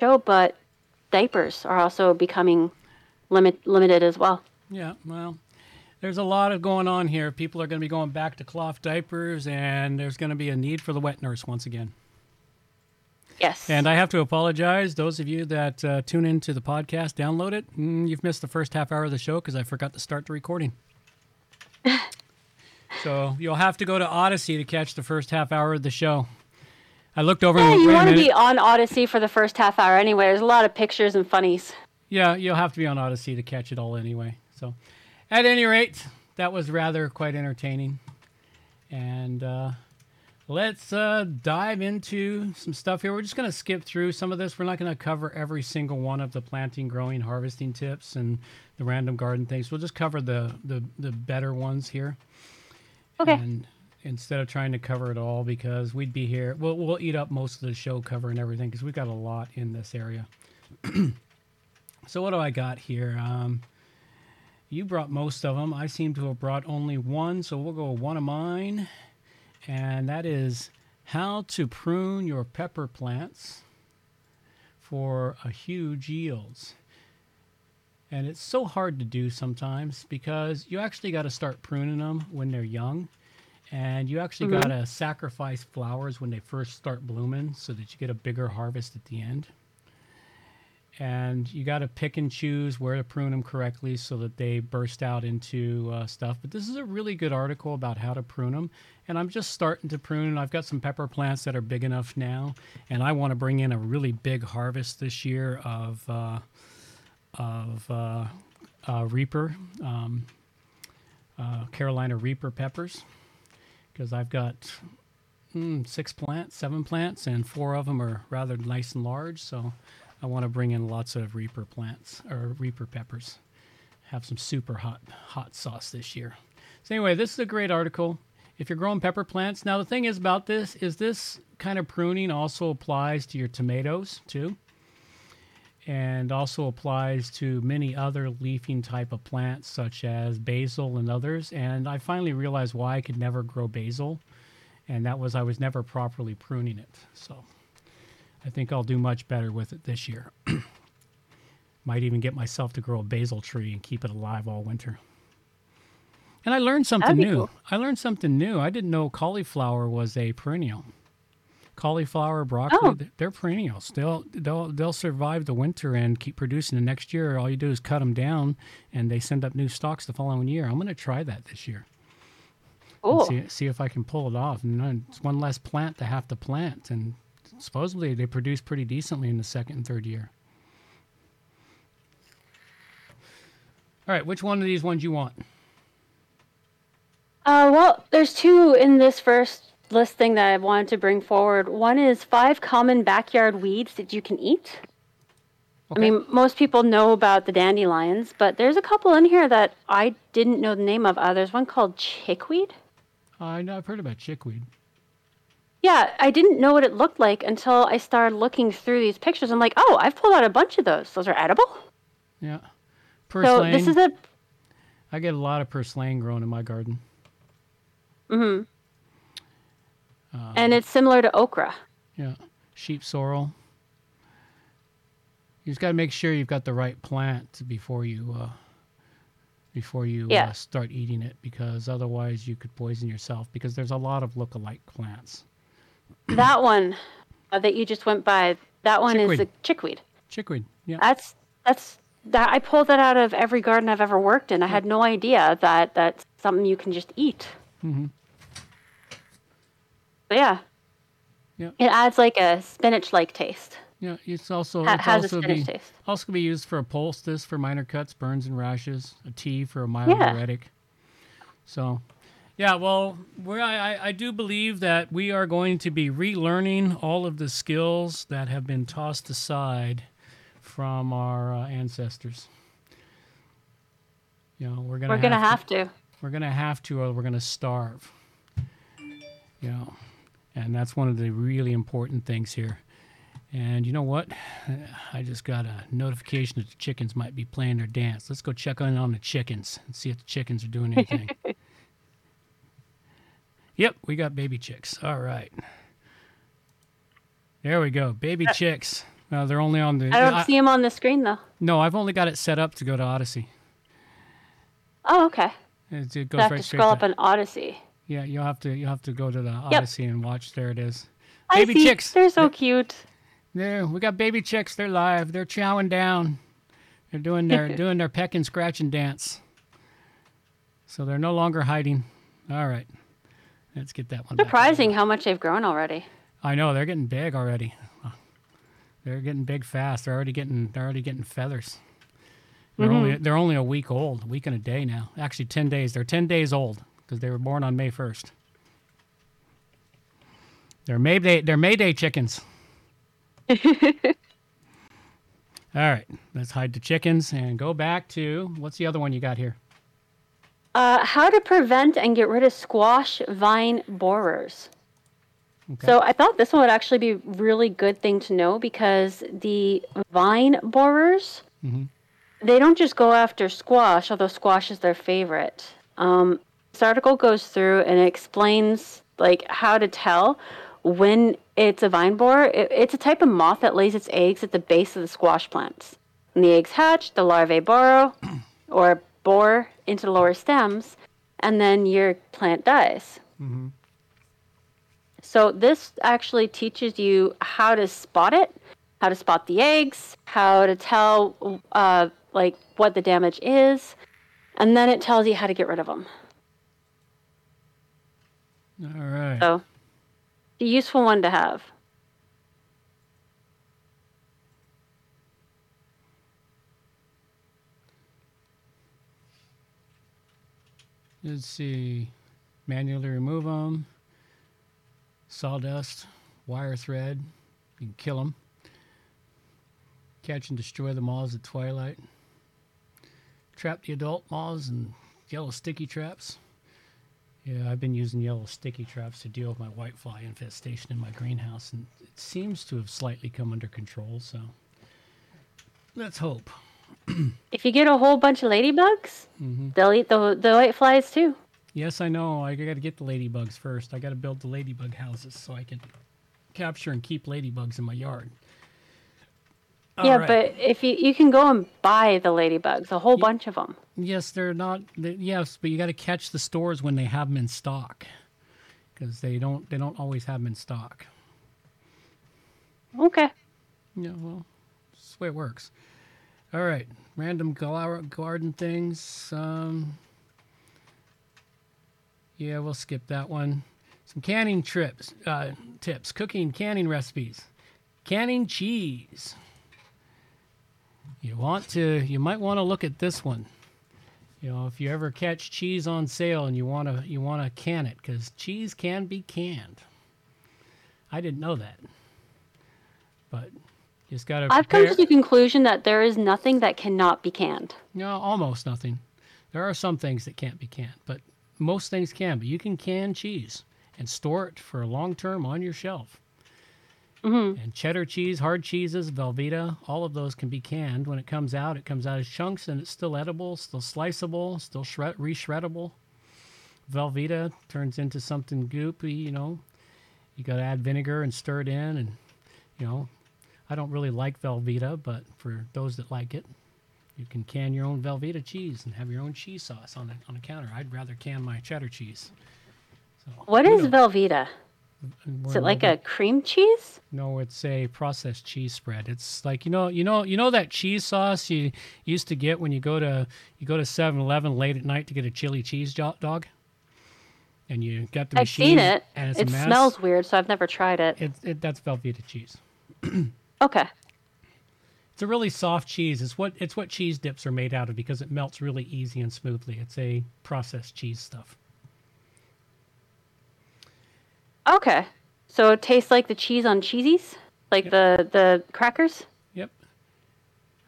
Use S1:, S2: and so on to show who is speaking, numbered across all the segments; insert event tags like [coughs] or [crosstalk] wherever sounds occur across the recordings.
S1: show, but diapers are also becoming limit limited as well.
S2: Yeah, well, there's a lot of going on here. People are going to be going back to cloth diapers, and there's going to be a need for the wet nurse once again.
S1: Yes.
S2: And I have to apologize. Those of you that uh, tune into the podcast, download it. Mm, you've missed the first half hour of the show because I forgot to start the recording. [laughs] so you'll have to go to Odysee to catch the first half hour of the show. I looked over.
S1: Yeah, you want to be on Odysee for the first half hour anyway. There's a lot of pictures and funnies.
S2: Yeah, you'll have to be on Odysee to catch it all anyway. So, at any rate, that was rather quite entertaining. And uh, let's uh, dive into some stuff here. We're just going to skip through some of this. We're not going to cover every single one of the planting, growing, harvesting tips and the random garden things. We'll just cover the the, the better ones here.
S1: Okay.
S2: And instead of trying to cover it all, because we'd be here, we'll we'll eat up most of the show covering everything because we've got a lot in this area. [clears throat] so what do I got here? Um, you brought most of them. I seem to have brought only one, so we'll go one of mine, and that is how to prune your pepper plants for a huge yields. And it's so hard to do sometimes because you actually got to start pruning them when they're young. And you actually
S1: Mhm.
S2: got to sacrifice flowers when they first start blooming so that you get a bigger harvest at the end. And you got to pick and choose where to prune them correctly so that they burst out into uh, stuff. But this is a really good article about how to prune them. And I'm just starting to prune. I've got some pepper plants that are big enough now. And I want to bring in a really big harvest this year of. Uh, of uh, uh, Reaper, um, uh, Carolina Reaper peppers, because I've got mm, six plants, seven plants, and four of them are rather nice and large. So I want to bring in lots of Reaper plants or Reaper peppers. Have some super hot hot sauce this year. So anyway, this is a great article. If you're growing pepper plants, now the thing is about this is this kind of pruning also applies to your tomatoes too and also applies to many other leafing type of plants such as basil and others. And i finally realized why i could never grow basil and that was i was never properly pruning it. So i think i'll do much better with it this year. [clears throat] Might even get myself to grow a basil tree and keep it alive all winter. And i learned something new.
S1: cool.
S2: i learned something new. I didn't know cauliflower was a perennial cauliflower, broccoli,
S1: oh.
S2: they're perennials. They'll they'll they'll survive the winter and keep producing. The next year, all you do is cut them down, and they send up new stalks the following year. I'm going to try that this year.
S1: Cool.
S2: See see if I can pull it off. And it's one less plant to have to plant, and supposedly they produce pretty decently in the second and third year. All right, which one of these ones you want?
S1: Uh, well, there's two in this first listing that I wanted to bring forward. One is five common backyard weeds that you can eat. I mean, most people know about the dandelions, but there's a couple in here that I didn't know the name of. Uh, there's one called chickweed.
S2: I know I've heard about chickweed.
S1: Yeah, I didn't know what it looked like until I started looking through these pictures. I'm like, oh, I've pulled out a bunch of those. Those are edible.
S2: Yeah, purslane.
S1: So this is a
S2: I get a lot of purslane growing in my garden.
S1: hmm
S2: Um,
S1: and it's similar to okra.
S2: Yeah, sheep sorrel. You just got to make sure you've got the right plant before you uh, before you uh, start eating it, because otherwise you could poison yourself. Because there's a lot of look-alike plants. [clears throat]
S1: that one uh, that you just went by, that one is
S2: Chickweed.
S1: the chickweed.
S2: Chickweed. Yeah.
S1: That's that's that I pulled that out of every garden I've ever worked in. I had no idea that that's something you can just eat.
S2: hmm
S1: But yeah,
S2: Yeah.
S1: it adds like a spinach-like taste.
S2: Yeah. It's also
S1: Ha-
S2: it's
S1: has a
S2: also
S1: spinach
S2: be,
S1: taste.
S2: also can be used for a poultice for minor cuts, burns, and rashes. A tea for a mild
S1: Yeah.
S2: diuretic. So, yeah, well, we're, I, I- do believe that we are going to be relearning all of the skills that have been tossed aside from our uh, ancestors. You know, we're gonna
S1: We're gonna
S2: have
S1: have to.
S2: we're gonna have to, or we're gonna starve. You know, and that's one of the really important things here. And you know what? I just got a notification that the chickens might be playing their dance. Let's go check in on the chickens and see if the chickens are doing anything. [laughs] yep, we got baby chicks. All right. There we go. Baby chicks. Uh, they're only on the.
S1: I don't see them on the screen though.
S2: No, I've only got it set up to go to Odysee.
S1: Oh, okay.
S2: It, it
S1: I have
S2: right
S1: to scroll
S2: to-
S1: up on Odysee.
S2: Yeah, you'll have to you'll have to go to the Odysee and watch. There it is.
S1: I
S2: Baby
S1: see.
S2: chicks.
S1: They're so cute.
S2: There, we got baby chicks. They're live. They're chowing down. They're doing their [laughs] doing their peck and scratch and dance. So they're no longer hiding. All right, let's get that one. back.
S1: Surprising how much they've grown already.
S2: I know they're getting big already. They're getting big fast. They're already getting they're already getting feathers. They're mm-hmm. only they're only a week old, a week and a day now. Actually, ten days. They're ten days old because they were born on May first. They're Mayday they're Mayday chickens. [laughs] All right, let's hide the chickens and go back to what's the other one you got here?
S1: Uh, how to prevent and get rid of squash vine borers.
S2: Okay.
S1: So I thought this one would actually be a really good thing to know because the vine borers,
S2: Mhm.
S1: they don't just go after squash, although squash is their favorite. Um, this article goes through and explains like how to tell when it's a vine borer. It, it's a type of moth that lays its eggs at the base of the squash plants. When the eggs hatch, the larvae burrow [clears throat] or bore into the lower stems, and then your plant dies. So this actually teaches you how to spot it, how to spot the eggs, how to tell uh, like what the damage is, and then it tells you how to get rid of them.
S2: All right.
S1: So, a useful one to have.
S2: Let's see. Manually remove them. Sawdust, wire thread. You can kill them. Catch and destroy the moths at twilight. Trap the adult moths in yellow sticky traps. Yeah, I've been using yellow sticky traps to deal with my whitefly infestation in my greenhouse, and it seems to have slightly come under control. So let's hope. [clears throat]
S1: If you get a whole bunch of ladybugs, mm-hmm. they'll eat the the white flies too.
S2: Yes, I know. I got to get the ladybugs first. I got to build the ladybug houses so I can capture and keep ladybugs in my yard.
S1: yeah,
S2: All right.
S1: but if you you can go and buy the ladybugs, a whole bunch of them.
S2: Yes, they're not. They, yes, but you got to catch the stores when they have them in stock, because they don't. They don't always have them in stock.
S1: Okay.
S2: Yeah, well, that's the way it works. All right, random gar- garden things. Um, yeah, we'll skip that one. Some canning trips, uh, tips, cooking, canning recipes, canning cheese. You want to, you might want to look at this one. You know, if you ever catch cheese on sale and you want to, you want to can it because cheese can be canned. I didn't know that, but you just got to.
S1: I've come to the conclusion that there is nothing that cannot be canned.
S2: No, almost nothing. There are some things that can't be canned, but most things can. But you can can cheese and store it for a long term on your shelf. Mm-hmm. And cheddar cheese, hard cheeses, Velveeta, all of those can be canned. When it comes out, it comes out as chunks and it's still edible, still sliceable, still shred, reshreddable. Velveeta turns into something goopy, you know. You got to add vinegar and stir it in. And, you know, I don't really like Velveeta, but for those that like it, you can can your own Velveeta cheese and have your own cheese sauce on a, on a counter. I'd rather can my cheddar cheese. So,
S1: What is
S2: knows?
S1: Velveeta? Is it like a cream cheese?
S2: No, it's a processed cheese spread. It's like you know, you know, you know that cheese sauce you used to get when you go to you go to 7-Eleven late at night to get a chili cheese dog, and you got the
S1: I've
S2: machine.
S1: seen it.
S2: and
S1: It smells weird, so I've never tried it.
S2: It, it that's Velveeta cheese.
S1: Okay.
S2: It's a really soft cheese. It's what it's what cheese dips are made out of because it melts really easy and smoothly. It's a processed cheese stuff.
S1: Okay. So it tastes like the cheese on cheesies? Like the the crackers?
S2: Yep.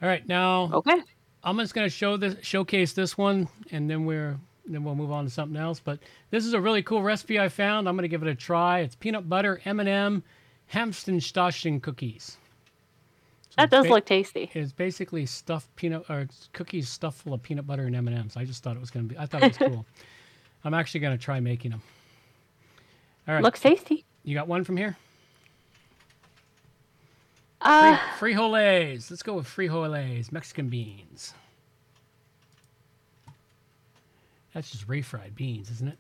S2: All right, now
S1: Okay.
S2: I'm just going to show this, showcase this one, and then we're then we'll move on to something else. But this is a really cool recipe I found. I'm going to give it a try. It's peanut butter M&M Hamantaschen cookies. So
S1: That does
S2: ba-
S1: look tasty.
S2: It's basically stuffed peanut or cookies stuffed full of peanut butter and M&Ms. I just thought it was going to be. I thought it was [laughs] cool. I'm actually going to try making them. All right,
S1: Looks tasty.
S2: you got one from here.
S1: Uh,
S2: Free, frijoles. Let's go with frijoles, Mexican beans. That's just refried beans, isn't it?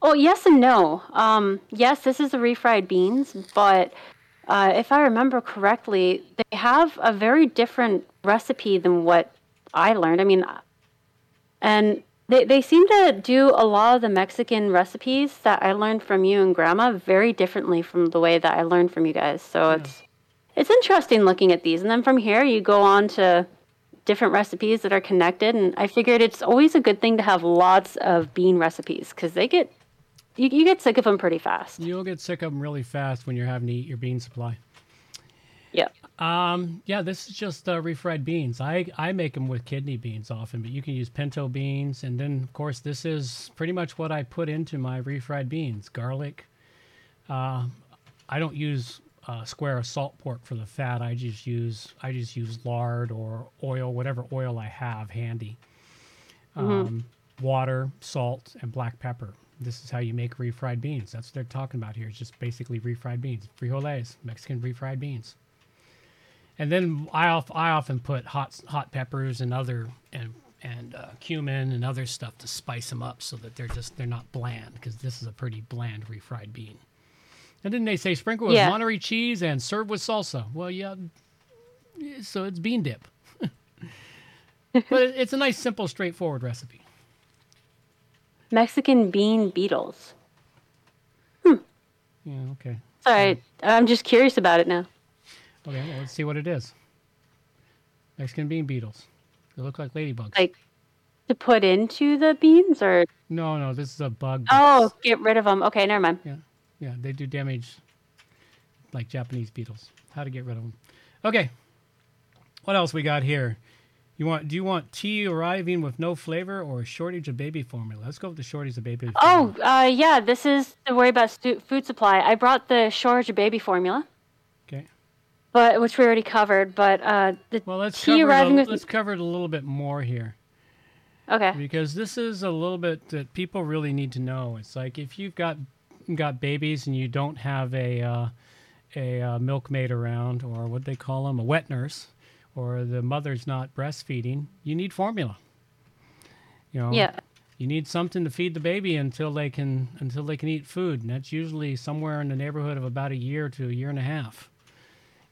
S1: Oh, yes and no. Um, yes, this is the refried beans, but uh, if I remember correctly, they have a very different recipe than what I learned. I mean, and they, they seem to do a lot of the Mexican recipes that I learned from you and Grandma very differently from the way that I learned from you guys. So hmm. it's it's interesting looking at these, and then from here you go on to different recipes that are connected. And I figured it's always a good thing to have lots of bean recipes because they get you, you get sick of them pretty fast.
S2: You'll get sick of them really fast when you're having to eat your bean supply.
S1: Yeah.
S2: Um, yeah, this is just uh, refried beans. I, I make them with kidney beans often, but you can use pinto beans. And then, of course, this is pretty much what I put into my refried beans garlic. Uh, I don't use uh, square of salt pork for the fat. I just use I just use lard or oil, whatever oil I have handy. Um, Water, salt, and black pepper. This is how you make refried beans. That's what they're talking about here. It's just basically refried beans, frijoles, Mexican refried beans. And then I, of, I often put hot hot peppers and other and and uh, cumin and other stuff to spice them up so that they're just they're not bland because this is a pretty bland refried bean. And then they say sprinkle with
S1: Yeah.
S2: Monterey cheese and serve with salsa. Well, yeah, so it's bean dip. [laughs] but it's a nice, simple, straightforward recipe.
S1: Mexican bean beetles. Hmm.
S2: Yeah, okay.
S1: Sorry, I'm just curious about it now.
S2: Okay, well, let's see what it is. Mexican bean beetles. They look like ladybugs.
S1: Like to put into the beans or
S2: no, no, this is a bug.
S1: oh, get rid of them. Okay, never mind.
S2: Yeah, yeah, they do damage like Japanese beetles. How to get rid of them? Okay, what else we got here? You want? Do you want tea arriving with no flavor or a shortage of baby formula? Let's go with the shortage of baby.
S1: Oh,
S2: formula.
S1: uh, yeah, this is the worry about stu- food supply. I brought the shortage of baby formula. But which we already covered. But uh, the
S2: Well, let's
S1: tea
S2: cover
S1: arriving
S2: a,
S1: with
S2: let's cover it a little bit more here.
S1: okay,
S2: because this is a little bit that people really need to know. It's like if you've got got babies and you don't have a uh, a uh, milkmaid around, or what they call them, a wet nurse, or the mother's not breastfeeding, you need formula. You know,
S1: yeah,
S2: you need something to feed the baby until they can until they can eat food, and that's usually somewhere in the neighborhood of about a year to a year and a half.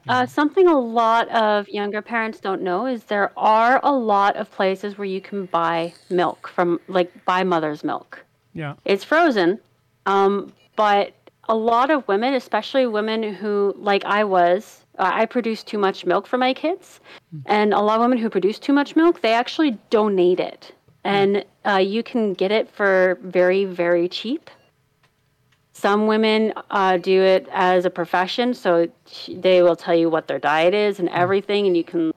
S1: Uh, something a lot of younger parents don't know is there are a lot of places where you can buy milk from, like buy mother's milk.
S2: Yeah,
S1: It's frozen, um, but a lot of women, especially women who, like I was, uh, I produce too much milk for my kids, and a lot of women who produce too much milk, they actually donate it, and uh, you can get it for very, very cheap. Some women uh, do it as a profession, so they will tell you what their diet is and everything, and you can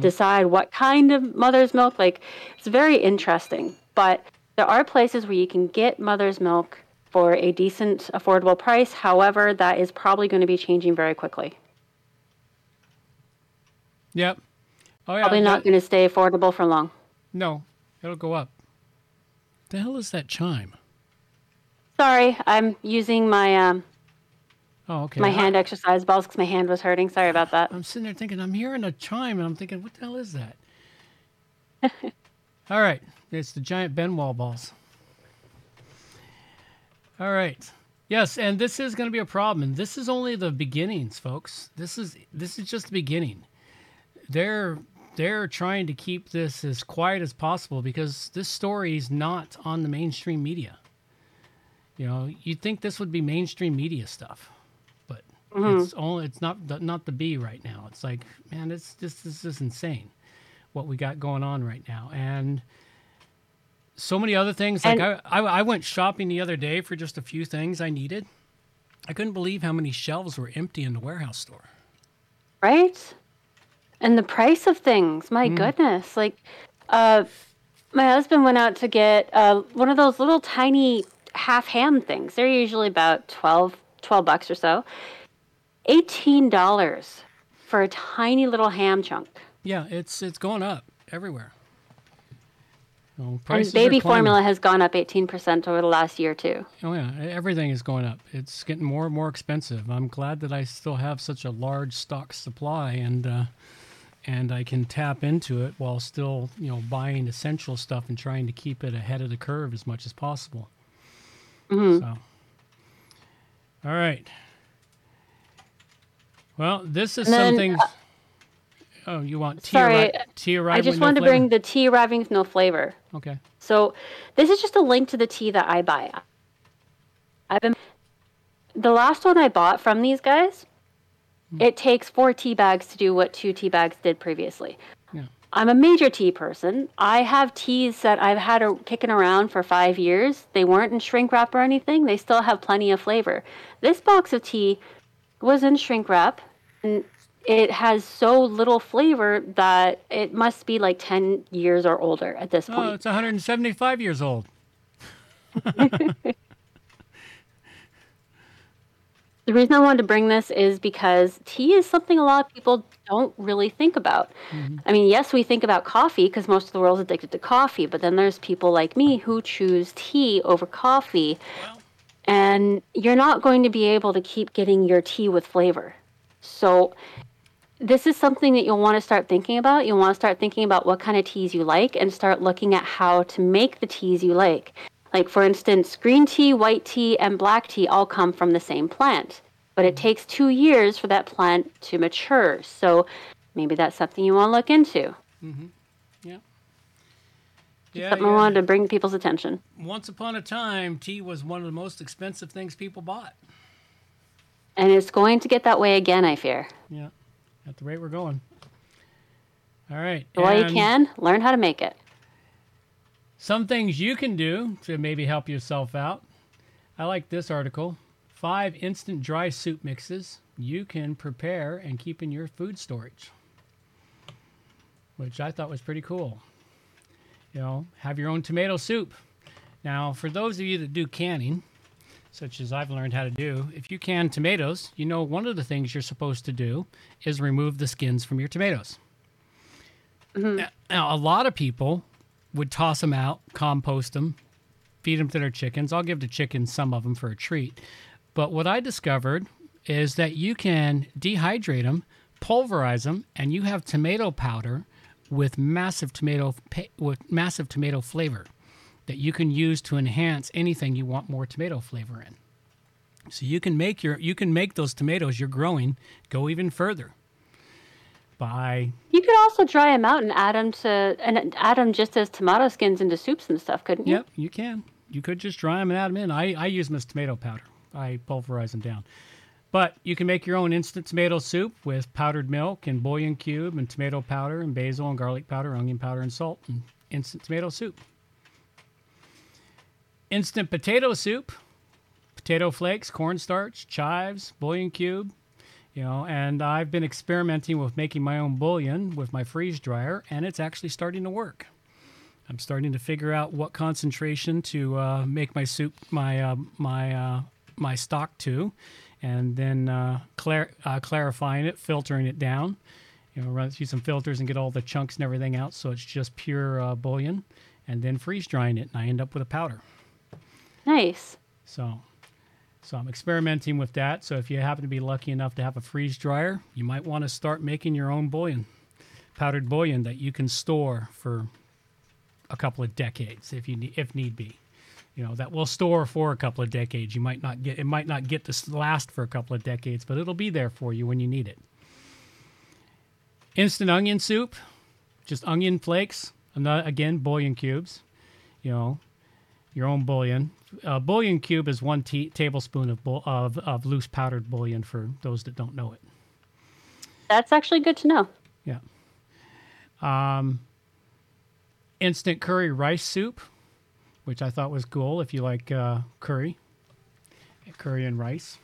S1: decide what kind of mother's milk. Like, it's very interesting. But there are places where you can get mother's milk for a decent, affordable price. However, that is probably going to be changing very quickly.
S2: yep. Oh yeah,
S1: Probably not
S2: that-
S1: going to stay affordable for long.
S2: no, it'll go up. The hell is that chime?
S1: Sorry, I'm using my um,
S2: Oh, okay.
S1: my hand exercise balls because my hand was hurting. Sorry about that.
S2: I'm sitting there thinking, I'm hearing a chime, and I'm thinking, what the hell is that? [laughs] All right, it's the giant Ben Wa balls. All right, yes, and this is going to be a problem, and this is only the beginnings, folks. This is this is just the beginning. They're they're trying to keep this as quiet as possible because this story is not on the mainstream media. You know, you'd think this would be mainstream media stuff, but it's only it's not the, not the B right now. It's like, man, it's this this is insane what we got going on right now, and so many other things. Like
S1: And-
S2: I, I I went shopping the other day for just a few things I needed. I couldn't believe how many shelves were empty in the warehouse store.
S1: right? And the price of things, my goodness. Like, uh, my husband went out to get uh, one of those little tiny half ham things. They're usually about 12, 12 bucks or so. $18 for a tiny little ham chunk.
S2: Yeah, it's it's going up everywhere. know,
S1: And baby formula has gone up 18% over the last year, too.
S2: Oh yeah, everything is going up. It's getting more and more expensive. I'm glad that I still have such a large stock supply and uh, and I can tap into it while still, you know, buying essential stuff and trying to keep it ahead of the curve as much as possible.
S1: Hmm
S2: So, all right. Well, this is
S1: then,
S2: something. oh, you want tea?
S1: sorry,
S2: arri- tea arriving
S1: I just
S2: with no
S1: wanted to
S2: flavor?
S1: bring the tea arriving with no flavor.
S2: Okay.
S1: So this is just a link to the tea that I buy. I've been the last one I bought from these guys. It takes four tea bags to do what two tea bags did previously. I'm a major tea person. I have teas that I've had a, kicking around for five years. They weren't in shrink wrap or anything. They still have plenty of flavor. This box of tea was in shrink wrap, and it has so little flavor that it must be like 10 years or older at this oh, point.
S2: Oh, it's 175 years old. [laughs]
S1: The reason I wanted to bring this is because tea is something a lot of people don't really think about. Mm-hmm. I mean, yes, we think about coffee because most of the world's addicted to coffee, but then there's people like me who choose tea over coffee, and you're not going to be able to keep getting your tea with flavor. So, this is something that you'll want to start thinking about. You'll want to start thinking about what kind of teas you like and start looking at how to make the teas you like. Like, for instance, green tea, white tea, and black tea all come from the same plant, but it takes two years for that plant to mature. So, maybe that's something you want to look into. Mm-hmm.
S2: Yeah. Yeah,
S1: something I
S2: yeah.
S1: wanted to bring to people's attention.
S2: Once upon a time, tea was one of the most expensive things people bought.
S1: And it's going to get that way again, I fear.
S2: Yeah, at the rate we're going. All right.
S1: So, while you can, learn how to make it.
S2: Some things you can do to maybe help yourself out. I like this article. Five instant dry soup mixes you can prepare and keep in your food storage, which I thought was pretty cool. You know, have your own tomato soup. Now, for those of you that do canning, such as I've learned how to do, if you can tomatoes, you know one of the things you're supposed to do is remove the skins from your tomatoes. Mm-hmm. Now, now, a lot of people would toss them out, compost them, feed them to their chickens. I'll give the chickens some of them for a treat. But what I discovered is that you can dehydrate them, pulverize them, and you have tomato powder with massive tomato with massive tomato flavor that you can use to enhance anything you want more tomato flavor in. So you can make your you can make those tomatoes you're growing go even further by
S1: You could also dry them out and add them to and add them just as tomato skins into soups and stuff, couldn't you?
S2: Yep, you can. You could just dry them and add them in. I, I use them as tomato powder. I pulverize them down. But you can make your own instant tomato soup with powdered milk and bouillon cube and tomato powder and basil and garlic powder, onion powder and salt and instant tomato soup. Instant potato soup, potato flakes, cornstarch, chives, bouillon cube, you know, and I've been experimenting with making my own bouillon with my freeze dryer and it's actually starting to work. I'm starting to figure out what concentration to uh, make my soup, my uh, my uh, my stock to, and then uh, clar- uh, clarifying it, filtering it down. You know, run through some filters and get all the chunks and everything out, so it's just pure uh, bouillon, and then freeze drying it, and I end up with a powder.
S1: Nice.
S2: So, so I'm experimenting with that. So if you happen to be lucky enough to have a freeze dryer, you might want to start making your own bouillon, powdered bouillon that you can store for a couple of decades if you ne- if need be. You know that will store for a couple of decades. You might not get it might not get to last for a couple of decades, but it'll be there for you when you need it. Instant onion soup, just onion flakes. ano- Again, bouillon cubes. You know, your own bouillon. A bouillon cube is one tea- tablespoon of, bull- of of loose powdered bouillon for those that don't know it.
S1: That's actually good to know.
S2: Yeah. Um, instant curry rice soup, which I thought was cool if you like uh, curry, curry and rice,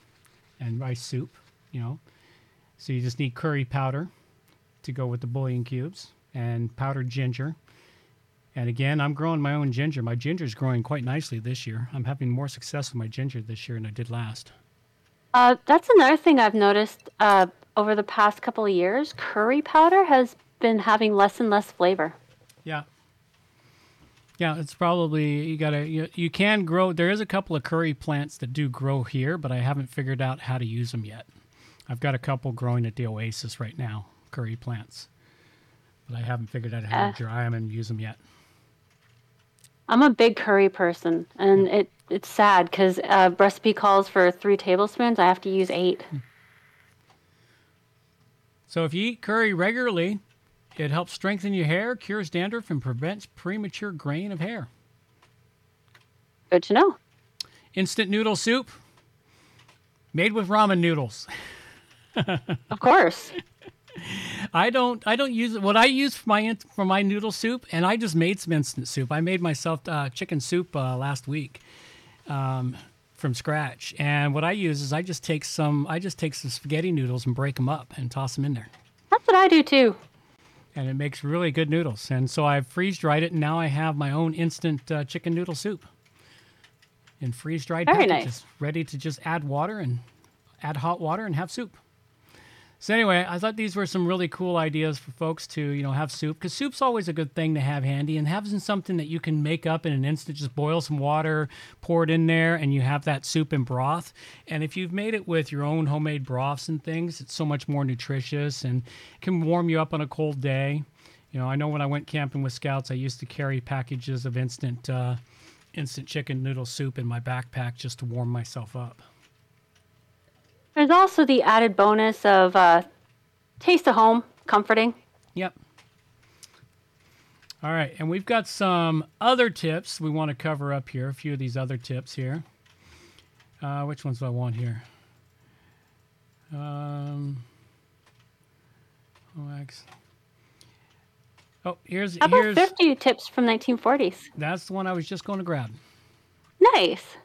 S2: and rice soup. You know, so you just need curry powder to go with the bouillon cubes and powdered ginger. And again, I'm growing my own ginger. My ginger's growing quite nicely this year. I'm having more success with my ginger this year than I did last.
S1: Uh, that's another thing I've noticed uh, over the past couple of years. Curry powder has been having less and less flavor.
S2: Yeah. Yeah, it's probably you gotta you, you can grow. There is a couple of curry plants that do grow here, but I haven't figured out how to use them yet. I've got a couple growing at the Oasis right now, curry plants, but I haven't figured out how
S1: Uh.
S2: to dry them and use them yet.
S1: I'm a big curry person, and it it's sad because uh, recipe calls for three tablespoons. I have to use eight.
S2: So if you eat curry regularly, it helps strengthen your hair, cures dandruff, and prevents premature graying of hair.
S1: Good to know.
S2: Instant noodle soup, made with ramen noodles. [laughs]
S1: Of course.
S2: I don't I don't use it. What I use for my for my noodle soup, and I just made some instant soup. I made myself uh, chicken soup uh, last week um, from scratch. And what I use is I just take some I just take some spaghetti noodles and break them up and toss them in there,
S1: That's what I do too.
S2: And it makes really good noodles. And so I've freeze dried it, and now I have my own instant uh, chicken noodle soup in freeze dried packages,
S1: nice.
S2: ready to just add water and add hot water and have soup. So anyway, I thought these were some really cool ideas for folks to, you know, have soup because soup's always a good thing to have handy and having something that you can make up in an instant. Just boil some water, pour it in there, and you have that soup and broth. And if you've made it with your own homemade broths and things, it's so much more nutritious and can warm you up on a cold day. You know, I know when I went camping with scouts, I used to carry packages of instant, uh, instant chicken noodle soup in my backpack just to warm myself up.
S1: There's also the added bonus of uh, taste of home, comforting.
S2: Yep. All right, and we've got some other tips we want to cover up here. A few of these other tips here. Uh, which ones do I want here? Um, OX. Oh, here's
S1: How about
S2: here's
S1: 50 tips from 1940s?
S2: that's the one I was just going to grab
S1: Nice.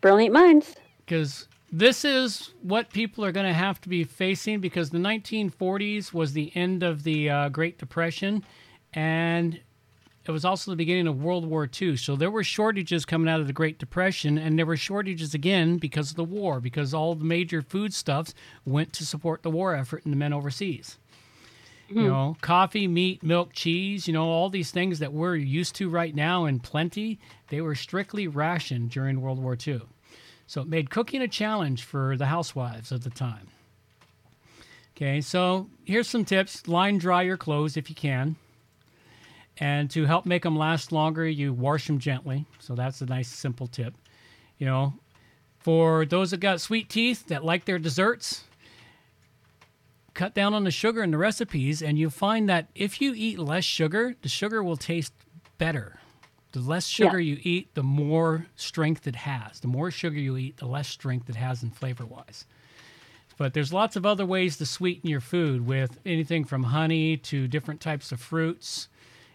S1: Brilliant minds.
S2: because this is what people are going to have to be facing because the 1940s was the end of the uh, Great Depression and it was also the beginning of World War II. So there were shortages coming out of the Great Depression, and there were shortages again because of the war, because all the major foodstuffs went to support the war effort and the men overseas. You know, coffee, meat, milk, cheese, you know, all these things that we're used to right now in plenty, they were strictly rationed during World War II. So it made cooking a challenge for the housewives of the time. Okay, so here's some tips line dry your clothes if you can. And to help make them last longer, you wash them gently. So that's a nice, simple tip. You know, for those that got sweet teeth that like their desserts, cut down on the sugar in the recipes, and you'll find that if you eat less sugar, the sugar will taste better. The less sugar you eat, the more strength it has. The more sugar you eat, the less strength it has in flavor wise. But there's lots of other ways to sweeten your food with anything from honey to different types of fruits,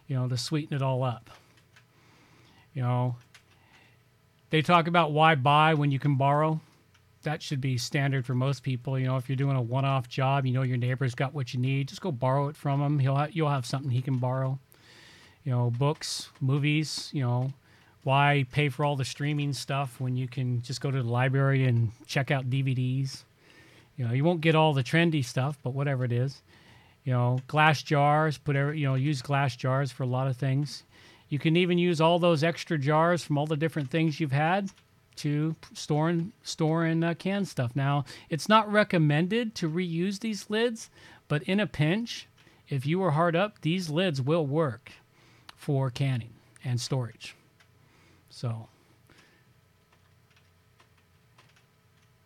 S2: you know, to sweeten it all up. You know, they talk about why buy when you can borrow. That should be standard for most people. You know, if you're doing a one-off job, you know your neighbor's got what you need. Just go borrow it from him. He'll ha- you'll have something he can borrow. You know, books, movies. You know, why pay for all the streaming stuff when you can just go to the library and check out DVDs? You know, you won't get all the trendy stuff, but whatever it is. You know, glass jars. Put every, you know, use glass jars for a lot of things. You can even use all those extra jars from all the different things you've had to store and store and uh, can stuff. Now, it's not recommended to reuse these lids, but in a pinch, if you are hard up, these lids will work for canning and storage. So,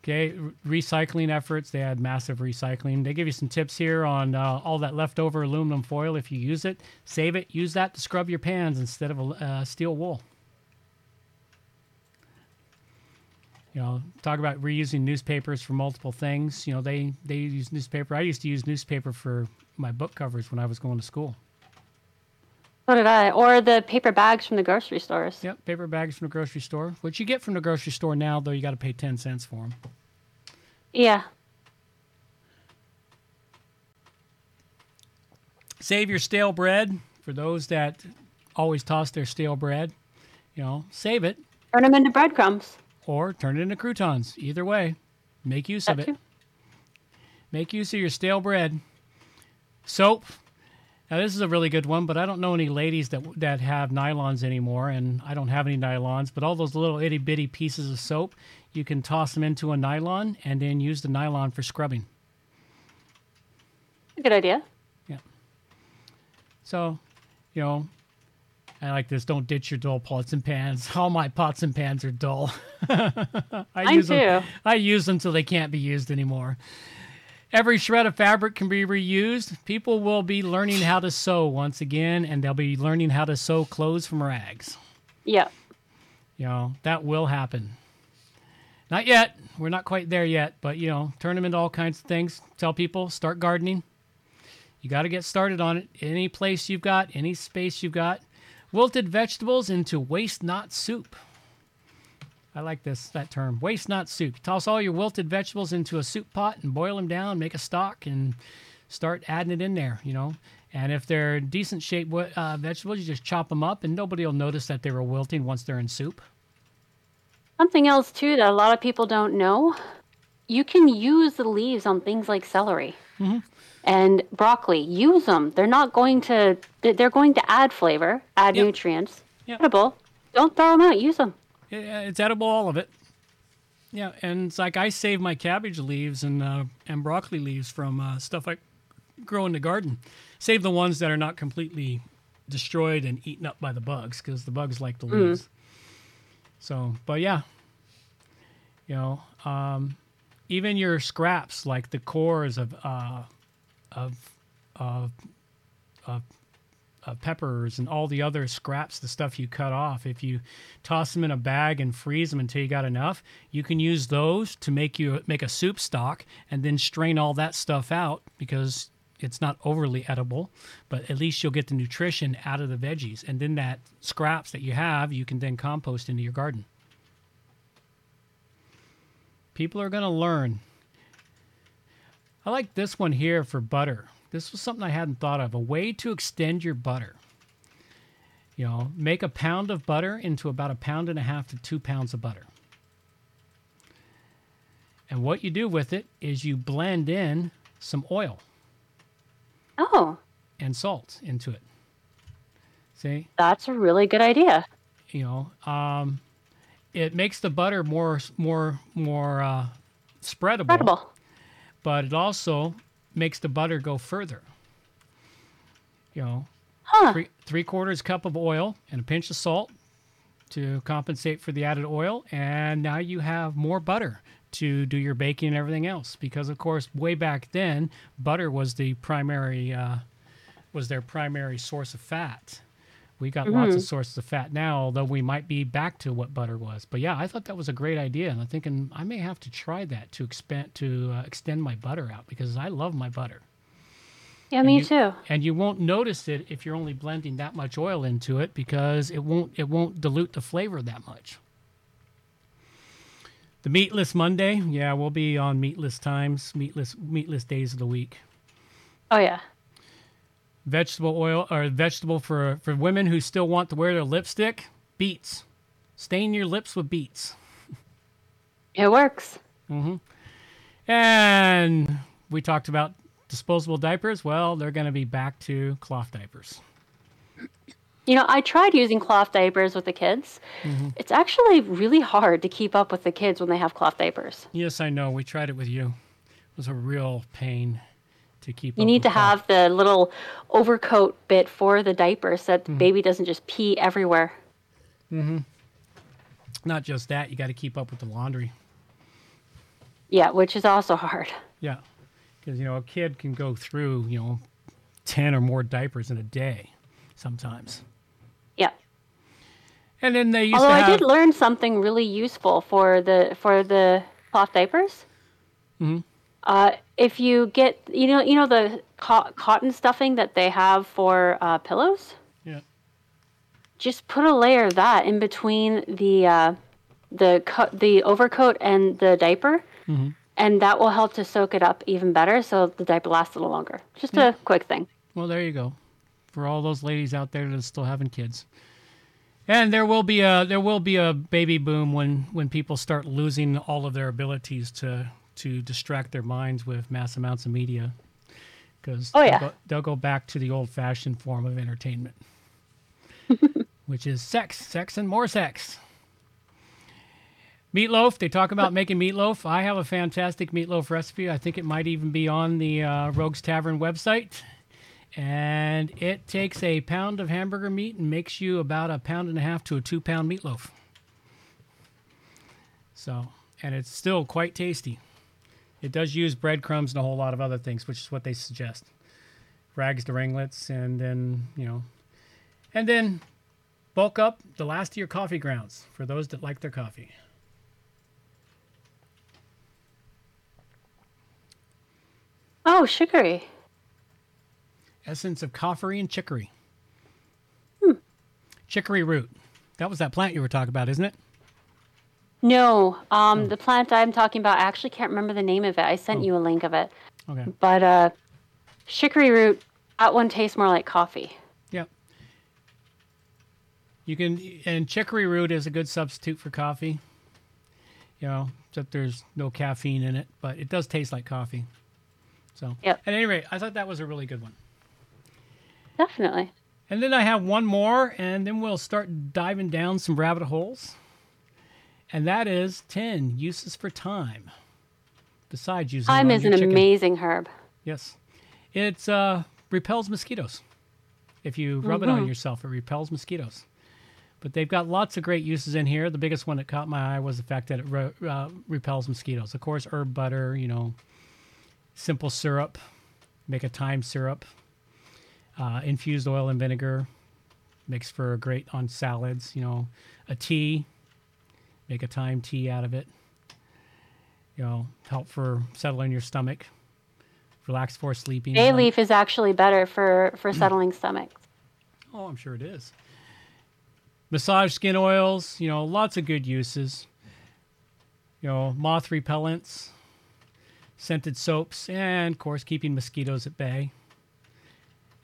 S2: okay, re- recycling efforts. They had massive recycling. They give you some tips here on uh, all that leftover aluminum foil. If you use it, save it. Use that to scrub your pans instead of uh, steel wool. you know talk about reusing newspapers for multiple things you know they they use newspaper i used to use newspaper for my book covers when i was going to school
S1: So did I. Or the paper bags from the grocery stores.
S2: yep paper bags from the grocery store which you get from the grocery store now though you got to pay 10 cents for them
S1: Yeah.
S2: save your stale bread for those that always toss their stale bread you know save it
S1: Turn them into breadcrumbs.
S2: or turn it into croutons either way make use of it
S1: too.
S2: Make use of your stale bread. Soap. Now this is a really good one, but I don't know any ladies that that have nylons anymore, and I don't have any nylons. But all those little itty bitty pieces of soap, you can toss them into a nylon and then use the nylon for scrubbing.
S1: A good idea.
S2: Yeah. So, you know, I like this. Don't ditch your dull pots and pans. [laughs] All my pots and pans are dull. [laughs] I
S1: Mine
S2: use them. I use them till they can't be used anymore. Every shred of fabric can be reused. People will be learning how to sew once again, and they'll be learning how to sew clothes from rags.
S1: Yeah.
S2: You know, that will happen. Not yet. We're not quite there yet, but you know, turn them into all kinds of things. Tell people, start gardening. You got to get started on it. Any place you've got, any space you've got. Wilted vegetables into waste not soup. I like this that term. Waste not soup. Toss all your wilted vegetables into a soup pot and boil them down, make a stock and start adding it in there, you know. And if they're decent shaped uh, vegetables, you just chop them up and nobody will notice that they were wilting once they're in soup.
S1: Something else too that a lot of people don't know, you can use the leaves on things like celery and broccoli. Use them. They're not going to. they- They're going to add flavor, add
S2: Yep.
S1: nutrients.
S2: Yep.
S1: Edible. Don't throw them out. Use them.
S2: It's edible, all of it. Yeah, and it's like I save my cabbage leaves and uh, and broccoli leaves from uh, stuff I grow in the garden. Save the ones that are not completely destroyed and eaten up by the bugs because the bugs like the leaves. So, but yeah, you know, um, even your scraps like the cores of uh, of of of uh, peppers and all the other scraps, the stuff you cut off. If you toss them in a bag and freeze them until you got enough, you can use those to make you make a soup stock and then strain all that stuff out because it's not overly edible, but at least you'll get the nutrition out of the veggies. And then that scraps that you have, you can then compost into your garden. People are going to learn. I like this one here for butter. This was something I hadn't thought of. A way to extend your butter. You know, make a pound of butter into about a pound and a half to two pounds of butter. And what you do with it is you blend in some oil
S1: Oh,
S2: and salt into it. See,
S1: that's a really good idea.
S2: you know, um, it makes the butter more more more uh, spreadable.
S1: Incredible.
S2: but it also makes the butter go further. You know,
S1: Huh.
S2: three, three quarters cup of oil and a pinch of salt to compensate for the added oil, and now you have more butter to do your baking and everything else. Because of course, way back then, butter was the primary uh, was their primary source of fat. We got lots of sources of fat now, although we might be back to what butter was. But yeah, I thought that was a great idea, and I'm thinking I may have to try that to expand to uh, extend my butter out because I love my butter.
S1: Yeah, me
S2: you-
S1: too.
S2: And you won't notice it if you're only blending that much oil into it because it won't it won't dilute the flavor that much. The meatless Monday, yeah, we'll be on meatless times, meatless meatless days of the week.
S1: Oh yeah.
S2: Vegetable oil or vegetable for for women who still want to wear their lipstick, beets. Stain your lips with beets. [laughs]
S1: It works.
S2: And we talked about disposable diapers. Well, they're going to be back to cloth diapers.
S1: You know, I tried using cloth diapers with the kids.
S2: Mm-hmm.
S1: It's actually really hard to keep up with the kids when they have cloth diapers.
S2: Yes, I know. We tried it with you. It was a real pain to keep.
S1: You need to have the little overcoat bit for the diaper so that the baby doesn't just pee everywhere. Mm-hmm.
S2: Not just that, you got to keep up with the laundry.
S1: Yeah, which is also hard.
S2: Yeah, because you know a kid can go through you know ten or more diapers in a day, sometimes.
S1: Yeah.
S2: And then they used
S1: Although
S2: to
S1: I did learn something really useful for the for the cloth diapers.
S2: Mm-hmm.
S1: Uh, if you get you know you know the co- cotton stuffing that they have for uh, pillows,
S2: yeah.
S1: just put a layer of that in between the uh, the co- the overcoat and the diaper,
S2: Mm-hmm.
S1: and that will help to soak it up even better, so the diaper lasts a little longer. Just a quick thing.
S2: Well, there you go. For all those ladies out there that are still having kids. And there will be a there will be a baby boom when when people start losing all of their abilities to to distract their minds with mass amounts of media. because
S1: Oh,
S2: they'll,
S1: yeah.
S2: go, they'll go back to the old-fashioned form of entertainment, [laughs] which is sex, sex, and more sex. Meatloaf. They talk about making meatloaf. I have a fantastic meatloaf recipe. I think it might even be on the uh, Rogues Tavern website. And it takes a pound of hamburger meat and makes you about a pound and a half to a two pound meatloaf. So, and it's still quite tasty. It does use breadcrumbs and a whole lot of other things, which is what they suggest. Rags to ringlets, and then, you know, and then bulk up the last of your coffee grounds for those that like their coffee.
S1: Oh, sugary.
S2: Essence of coffee and chicory.
S1: Hmm.
S2: Chicory root. That was that plant you were talking about, isn't it?
S1: No,
S2: Oh.
S1: um, the plant I'm talking about, I actually can't remember the name of it. I sent
S2: Oh.
S1: you a link of it.
S2: Okay.
S1: But uh, chicory root, that one tastes more like coffee.
S2: Yep. You can, and chicory root is a good substitute for coffee. You know, except there's no caffeine in it, but it does taste like coffee. So,
S1: Yep.
S2: at any rate, I thought that was a really good one.
S1: Definitely.
S2: And then I have one more, and then we'll start diving down some rabbit holes. And that is 10 uses for thyme. Besides using
S1: Thyme is an
S2: chicken.
S1: amazing herb.
S2: Yes. It uh, repels mosquitoes. If you rub it on
S1: Mhm.
S2: yourself, it repels mosquitoes. But they've got lots of great uses in here. The biggest one that caught my eye was the fact that it re- uh, repels mosquitoes. Of course, herb butter, you know, simple syrup, make a thyme syrup, uh, infused oil and vinegar, makes for a great on salads, you know, a tea, make a thyme tea out of it. You know, help for settling your stomach, relax for sleeping.
S1: Bay leaf is actually better for, for [clears throat] settling stomachs.
S2: Oh, I'm sure it is. Massage skin oils, you know, lots of good uses. You know, moth repellents, scented soaps, and of course, keeping mosquitoes at bay.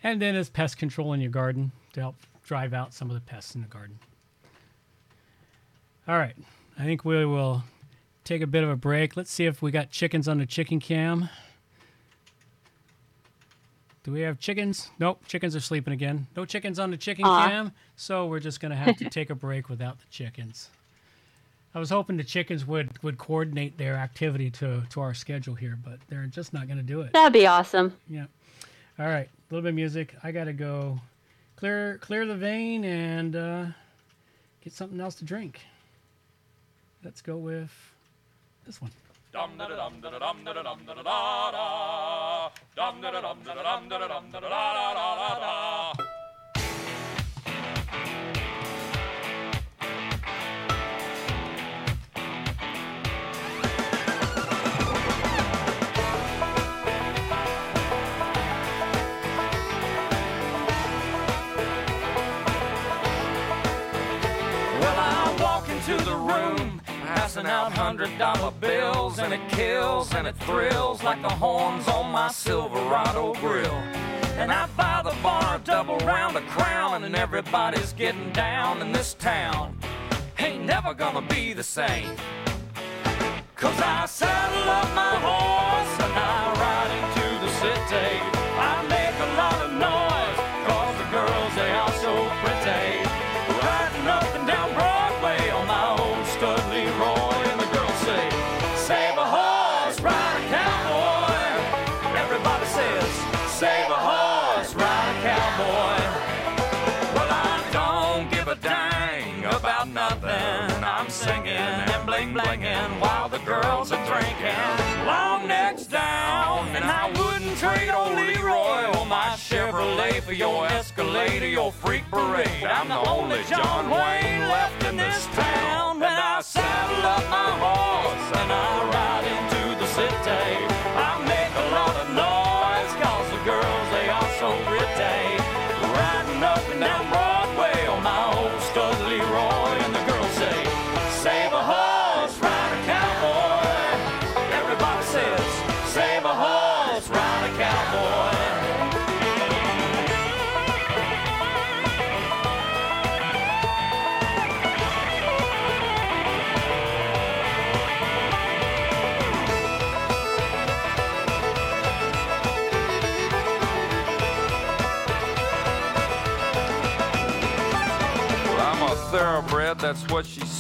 S2: And then as pest control in your garden to help drive out some of the pests in the garden. All right, I think we will take a bit of a break. Let's see if we got chickens on the chicken cam. Do we have chickens? Nope, chickens are sleeping again. No chickens on the chicken cam, so we're just going to have to take a break without the chickens. I was hoping the chickens would, would coordinate their activity to, to our schedule here, but they're just not going to do it.
S1: That'd be awesome.
S2: Yeah. All right, a little bit of music. I got to go clear clear the vein and uh, get something else to drink. Let's go with this one.
S3: Passing out hundred dollar bills, and it kills and it thrills like the horns on my Silverado grill. And I buy the bar a double round of crown, and everybody's getting down in this town. Ain't never gonna be the same. Cause I saddle up my horse and I ride into the city. Down, and I wouldn't trade old Leroy or my Chevrolet for your Escalade or your freak parade. I'm the only John Wayne left in this town. And I saddle up my horse and I ride into the city. I make a lot of noise, cause the girls, they are so pretty. Riding up and down Broadway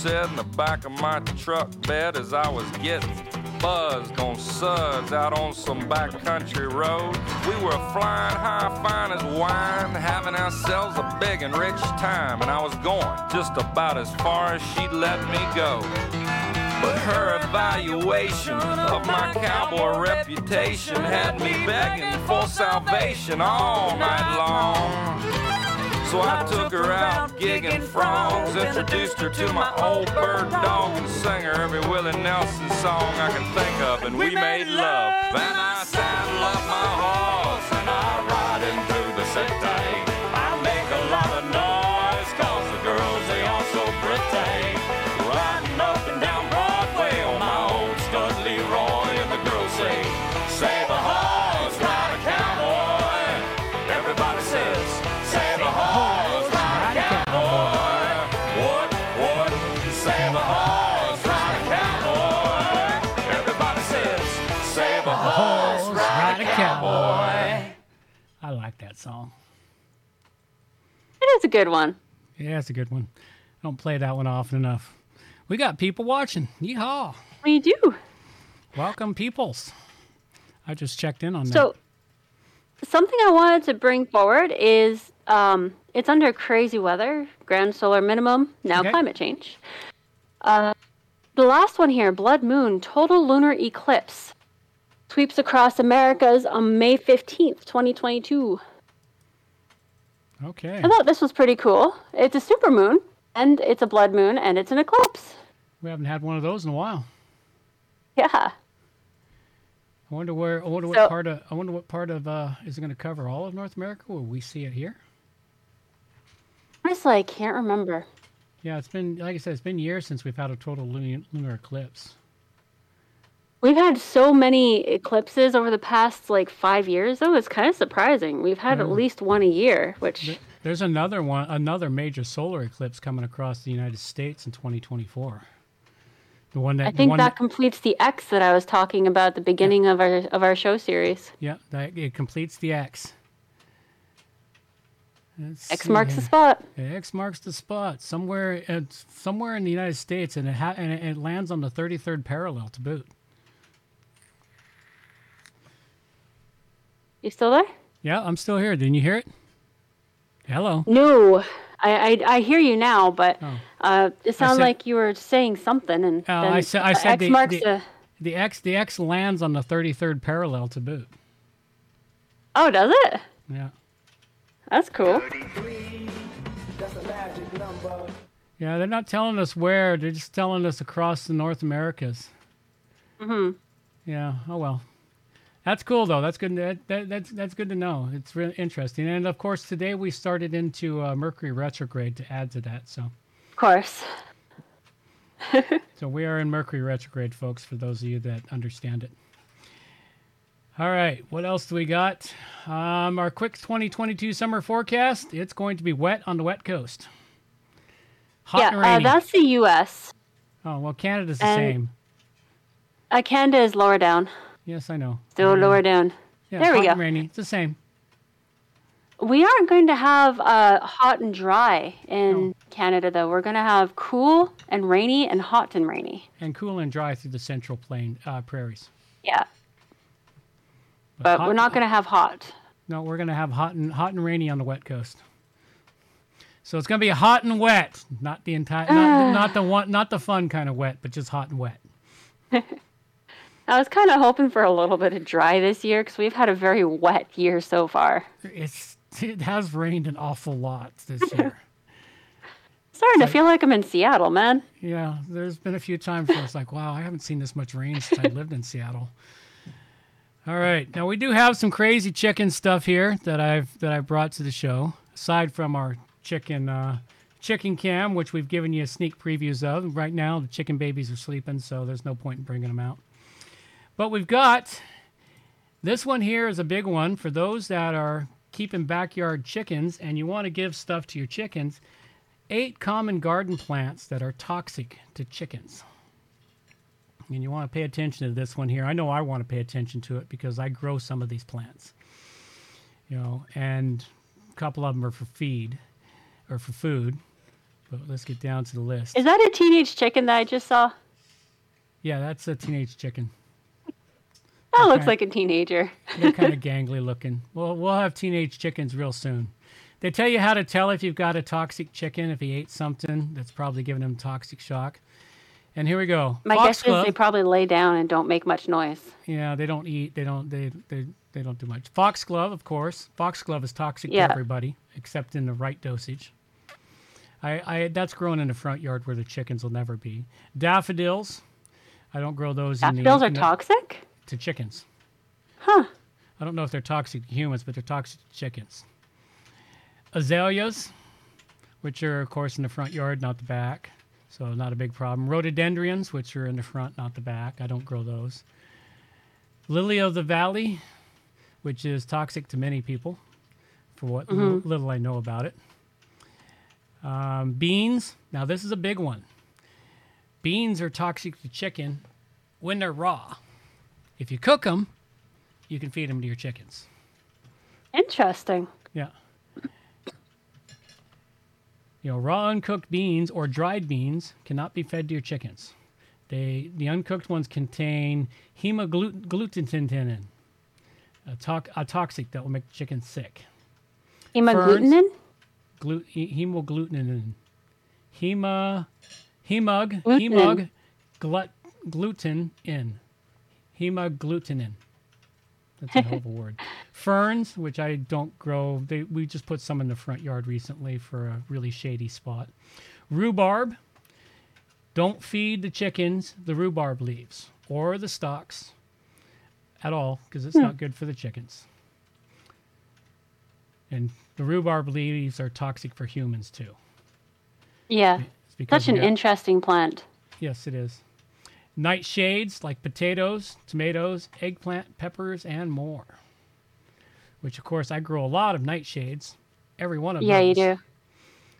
S3: said in the back of my truck bed as I was getting buzzed on suds out on some backcountry road. We were flying high, fine as wine, having ourselves a big and rich time, and I was going just about as far as she'd let me go. But her evaluation of my cowboy reputation had me begging for salvation all night long. So I took her out gigging frogs, introduced her to my old bird dog, and sang her every Willie Nelson song I can think of, and we made love. And I saddle up my horse,
S2: Song.
S1: It is a good one.
S2: Yeah, it's a good one. I don't play that one often enough. We got people watching. Yeehaw.
S1: We do.
S2: Welcome, peoples. I just checked in on that.
S1: So, something I wanted to bring forward is um, it's under crazy weather, grand solar minimum, now
S2: Okay.
S1: climate change. Uh, the last one here, blood moon, total lunar eclipse, sweeps across Americas on May 15th, 2022.
S2: Okay.
S1: I thought this was pretty cool. It's a super moon, and it's a blood moon, and it's an eclipse.
S2: We haven't had one of those in a while.
S1: Yeah.
S2: I wonder where. I wonder what
S1: So-
S2: part of. I wonder what part of. Uh, is it going to cover all of North America? Will we see it here?
S1: Honestly, I can't remember.
S2: Yeah, it's been like I said. It's been years since we've had a total lunar, lunar eclipse.
S1: We've had so many eclipses over the past like five years, though. It's kind of surprising. We've had at mm. least one a year, which
S2: There's another one, another major solar eclipse coming across the United States in 2024. The one that
S1: I think
S2: one
S1: that completes the X that I was talking about at the beginning of our of our show series.
S2: yeah, that it completes the X. Let's
S1: X marks the spot.
S2: X marks the spot somewhere. It's somewhere in the United States, and it ha- and it, it lands on the 33rd parallel to boot.
S1: You still there?
S2: Yeah, I'm still here. Didn't you hear it? Hello.
S1: No, I I, I hear you now, but
S2: Oh.
S1: uh, it sounded
S2: said-
S1: like you were saying something, and then
S2: I said- I
S1: uh,
S2: said
S1: X
S2: the-
S1: marks
S2: the-
S1: the.
S2: The X the X lands on the 33rd parallel to boot.
S1: Oh, does it?
S2: Yeah.
S1: That's cool.
S2: Yeah, they're not telling us where. They're just telling us across the North Americas.
S1: hmm
S2: Yeah. Oh well. That's cool though. That's good. That, that, that's that's good to know. It's really interesting. And of course, today we started into uh, Mercury retrograde to add to that. So
S1: Of course.
S2: so we are in Mercury retrograde, folks. For those of you that understand it. All right. What else do we got? Um, our quick 2022 summer forecast. It's going to be wet on the wet coast. Hot
S1: yeah,
S2: and
S1: uh, that's the U.S.
S2: oh well, Canada's the
S1: and-
S2: same.
S1: Uh, Canada is lower down,
S2: Yes, I know.
S1: still lower down.
S2: Yeah,
S1: there we go.
S2: rainy. It's the same.
S1: We aren't going to have uh, hot and dry in
S2: No.
S1: Canada, though. We're going to have cool and rainy and hot and rainy.
S2: and cool and dry through the central plain uh, prairies.
S1: Yeah, but
S2: hot-
S1: we're not going to have hot.
S2: No, we're gonna have hot and hot and rainy on the wet coast. So it's gonna be hot and wet, not the entire, not, [sighs] not the one, not the fun kind of wet, but just hot and wet. [laughs]
S1: I was kind of hoping for a little bit of dry this year because we've had a very wet year so far.
S2: It's it has rained an awful lot this [laughs] year.
S1: Starting to feel like I'm in Seattle, man.
S2: yeah, there's been a few times where it's like, wow, I haven't seen this much rain since I [laughs] lived in Seattle. All right, now we do have some crazy chicken stuff here that I've that I brought to the show. Aside from our chicken uh, chicken cam, which we've given you sneak previews of. Right now, the chicken babies are sleeping, so there's no point in bringing them out. But we've got this one here is a big one for those that are keeping backyard chickens and you want to give stuff to your chickens. Eight common garden plants that are toxic to chickens. And you want to pay attention to this one here. I know I want to pay attention to it because I grow some of these plants. You know, and a couple of them are for feed or for food. But let's get down to the list.
S1: Is that a teenage chicken that I just saw?
S2: Yeah, that's a teenage chicken.
S1: That looks like a teenager.
S2: They're kind of [laughs] gangly looking. Well, we'll have teenage chickens real soon. They tell you how to tell if you've got a toxic chicken if he ate something that's probably giving him toxic shock. And here we go.
S1: My guess is they probably lay down and don't make much noise.
S2: Yeah, they don't eat. They don't. They they they don't do much. Foxglove, of course. Foxglove is toxic
S1: Yeah.
S2: to everybody except in the right dosage. I, I that's grown in the front yard where the chickens will never be. Daffodils, I don't grow those in the
S1: Daffodils are
S2: in the-
S1: toxic?
S2: To chickens.
S1: Huh.
S2: I don't know if they're toxic to humans, but they're toxic to chickens. Azaleas, which are of course in the front yard, not the back, so not a big problem. Rhododendrons, which are in the front, not the back. I don't grow those. Lily of the valley, which is toxic to many people, for what
S1: Mm-hmm.
S2: little I know about it. Um, beans. Now this is a big one. Beans are toxic to chicken when they're raw. If you cook them, you can feed them to your chickens.
S1: Interesting.
S2: Yeah. You know, raw uncooked beans or dried beans cannot be fed to your chickens. They the uncooked ones contain hemagglutinin, a, to- a toxic that will make chickens sick.
S1: Hemagglutinin?
S2: Glu- he- hemagglutinin. Hema, hemug,
S1: Gluten.
S2: hemug, glut, gluten in. Hemagglutinin. That's a hell of a word. [laughs] Ferns, which I don't grow, they, we just put some in the front yard recently for a really shady spot. Rhubarb. Don't feed the chickens the rhubarb leaves or the stalks at all because it's hmm. not good for the chickens. And the rhubarb leaves are toxic for humans too.
S1: Yeah. Such an
S2: got-
S1: interesting plant.
S2: Yes, it is. Nightshades like potatoes, tomatoes, eggplant, peppers, and more. Which, of course, I grow a lot of nightshades. Every one of them.
S1: Yeah,
S2: those.
S1: you do.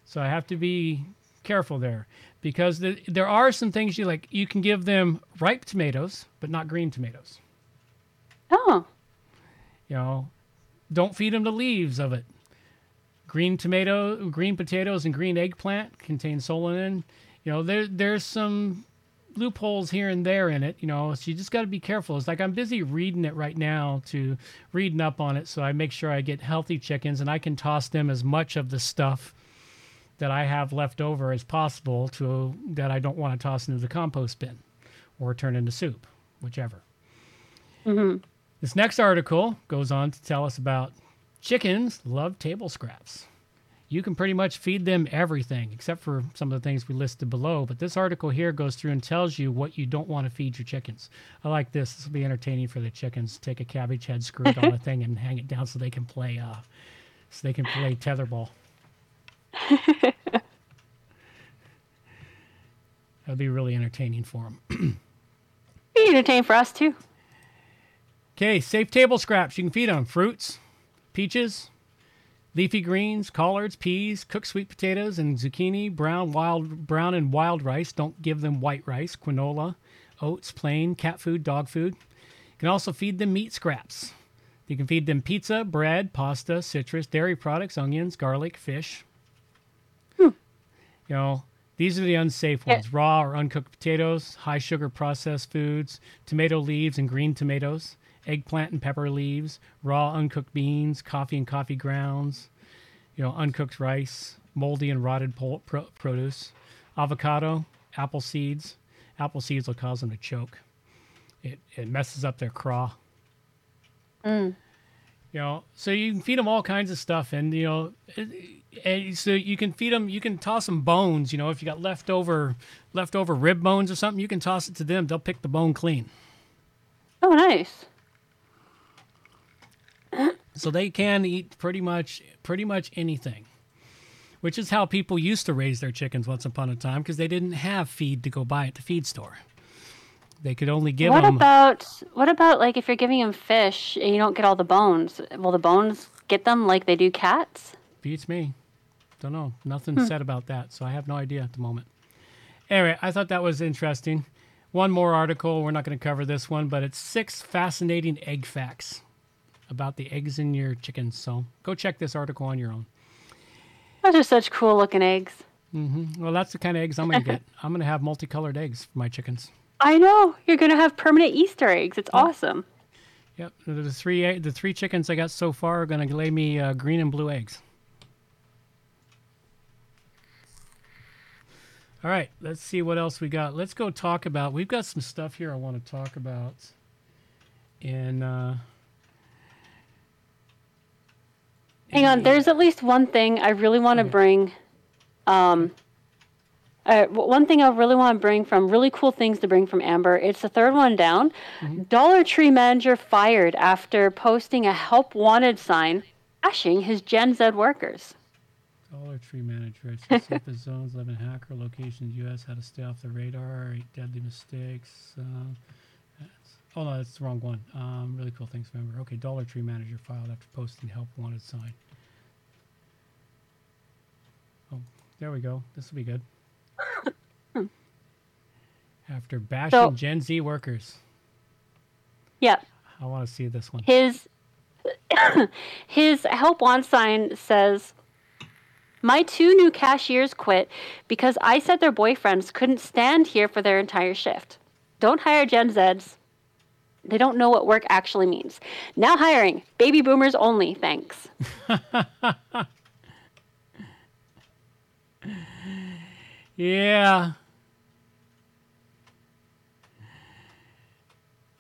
S2: So I have to be careful there because the, there are some things you like. You can give them ripe tomatoes, but not green tomatoes.
S1: Oh.
S2: You know, don't feed them the leaves of it. Green tomato, green potatoes, and green eggplant contain solanine. You know, there there's some loopholes here and there in it. You know, so you just got to be careful. It's like I'm busy reading it right now to reading up on it, so I make sure I get healthy chickens and I can toss them as much of the stuff that I have left over as possible to that I don't want to toss into the compost bin or turn into soup, whichever. Mm-hmm. This next article goes on to tell us about chickens love table scraps. You can pretty much feed them everything except for some of the things we listed below. But this article here goes through and tells you what you don't want to feed your chickens. I like this. This will be entertaining for the chickens. Take a cabbage head, screw it on a [laughs] thing, and hang it down so they can play. Uh, so they can play tetherball. [laughs] That'd be really entertaining for them. [clears throat]
S1: Be entertaining for us too.
S2: Okay, safe table scraps. You can feed on fruits, peaches, leafy greens, collards, peas, cooked sweet potatoes, and zucchini, brown, wild, brown and wild rice. Don't give them white rice, quinola, oats, plain, cat food, dog food. You can also feed them meat scraps. You can feed them pizza, bread, pasta, citrus, dairy products, onions, garlic, fish. Hmm. You know, these are the unsafe
S1: Yeah.
S2: ones raw or uncooked potatoes, high sugar processed foods, tomato leaves and green tomatoes, eggplant and pepper leaves, raw uncooked beans, coffee and coffee grounds, you know, uncooked rice, moldy and rotted pol- pro- produce, avocado, apple seeds. Apple seeds will cause them to choke. It, it messes up their craw. Mm. You know, so you can feed them all kinds of stuff, and you know, it- and so you can feed them. You can toss them bones. You know, if you got leftover leftover rib bones or something, you can toss it to them. They'll pick the bone clean.
S1: Oh, nice.
S2: So they can eat pretty much pretty much anything. Which is how people used to raise their chickens once upon a time because they didn't have feed to go buy at the feed store. They could only give
S1: what
S2: them
S1: about what about like if you're giving them fish and you don't get all the bones? Will the bones get them like they do cats?
S2: beats me. Don't know. Nothing hmm. said about that, so I have no idea at the moment. Anyway, I thought that was interesting. One more article. We're not going to cover this one, but it's six fascinating egg facts about the eggs in your chickens. So go check this article on your own.
S1: Those are such cool looking eggs. Mhm.
S2: Well, that's the kind of eggs I'm going to get. I'm going to have multicolored eggs for my chickens.
S1: I know you're gonna have permanent Easter eggs. It's awesome.
S2: Yep. The three the three chickens I got so far are going to lay me uh, green and blue eggs. All right, let's see what else we got. Let's go talk about. We've got some stuff here I want to talk about. In uh,
S1: Hang on, there's at least one thing I really want to bring. Um, uh, one thing I really want to bring from really cool things to bring from Amber. It's the third one down. Dollar Tree manager fired after posting a help wanted sign, bashing his Gen Z workers.
S2: Dollar Tree manager. It's the zones, 11 hacker locations, U.S. How to stay off the radar, eight deadly mistakes. Um, that's, oh, no, that's the wrong one. Um, really cool things, remember. Okay, Dollar Tree manager filed after posting help wanted sign. Oh, there we go. This will be good. [coughs] after bashing
S1: So-
S2: Gen Z workers.
S1: Yeah,
S2: I want to see this one.
S1: his [coughs] his help want sign says my two new cashiers quit because i said their boyfriends couldn't stand here for their entire shift don't hire gen zeds they don't know what work actually means now hiring baby boomers only thanks [laughs]
S2: Yeah.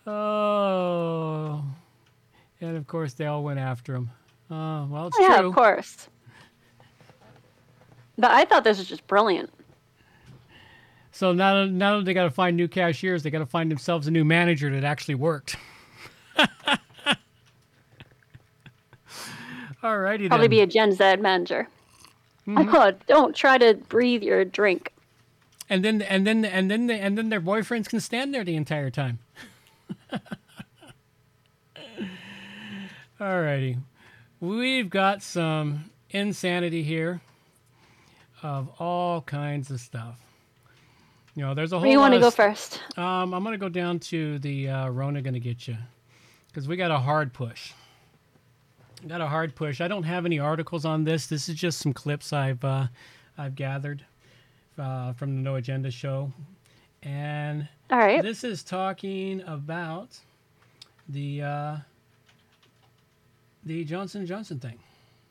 S2: Oh. And of course, they all went after him. Uh, well, it's
S1: yeah
S2: true.
S1: of course but i thought this was just brilliant
S2: So now, now that they got to find new cashiers, they got to find themselves a new manager that actually worked. [laughs] Alrighty
S1: probably
S2: then.
S1: be a gen z manager oh, don't try to breathe your drink
S2: and then, and then, and then, the, and then their boyfriends can stand there the entire time. [laughs] Alrighty, we've got some insanity here of all kinds of stuff. You know, there's a whole.
S1: where you want to go
S2: st-
S1: first
S2: Um, I'm gonna go down to the uh, Rona gonna get you, because we got a hard push. Got a hard push. I don't have any articles on this. This is just some clips I've uh, I've gathered uh, from the No Agenda show, and
S1: all right
S2: this is talking about the uh, the Johnson Johnson thing.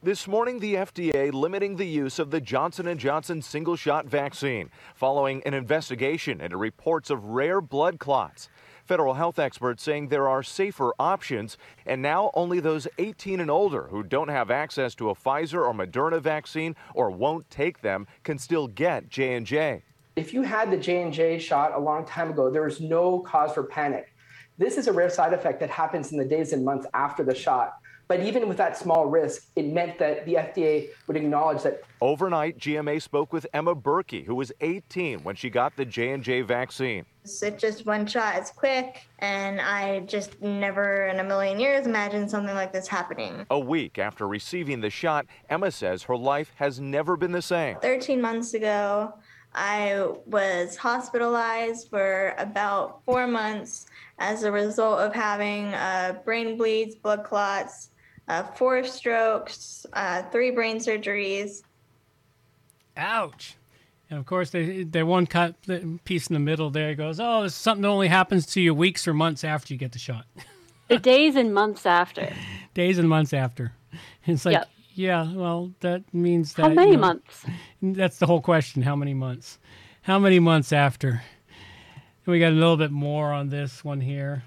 S4: This morning, the FDA limiting the use of the Johnson & Johnson single-shot vaccine following an investigation into reports of rare blood clots. Federal health experts saying there are safer options, and now only those 18 and older who don't have access to a Pfizer or Moderna vaccine or won't take them can still get J&J.
S5: if you had the j&j shot a long time ago there is no cause for panic this is a rare side effect that happens in the days and months after the shot but even with that small risk it meant that the fda would acknowledge that
S4: Overnight, GMA spoke with Emma Burkey, who was 18 when she got the J&J vaccine.
S6: It's just one shot. It's quick, and I just never in a million years imagined something like this happening.
S4: A week after receiving the shot, Emma says her life has never been the same.
S6: 13 months ago, I was hospitalized for about four months as a result of having uh, brain bleeds, blood clots, uh, four strokes, uh, three brain surgeries.
S2: Ouch. And of course, they they one cut the piece in the middle there goes, oh, this is something that only happens to you weeks or months after you get the shot,
S1: the days and months after [laughs]
S2: days and months after. It's like,
S1: Yep.
S2: yeah, well, that means that
S1: how many
S2: you know,
S1: months
S2: That's the whole question. How many months? How many months after? We got a little bit more on this one here.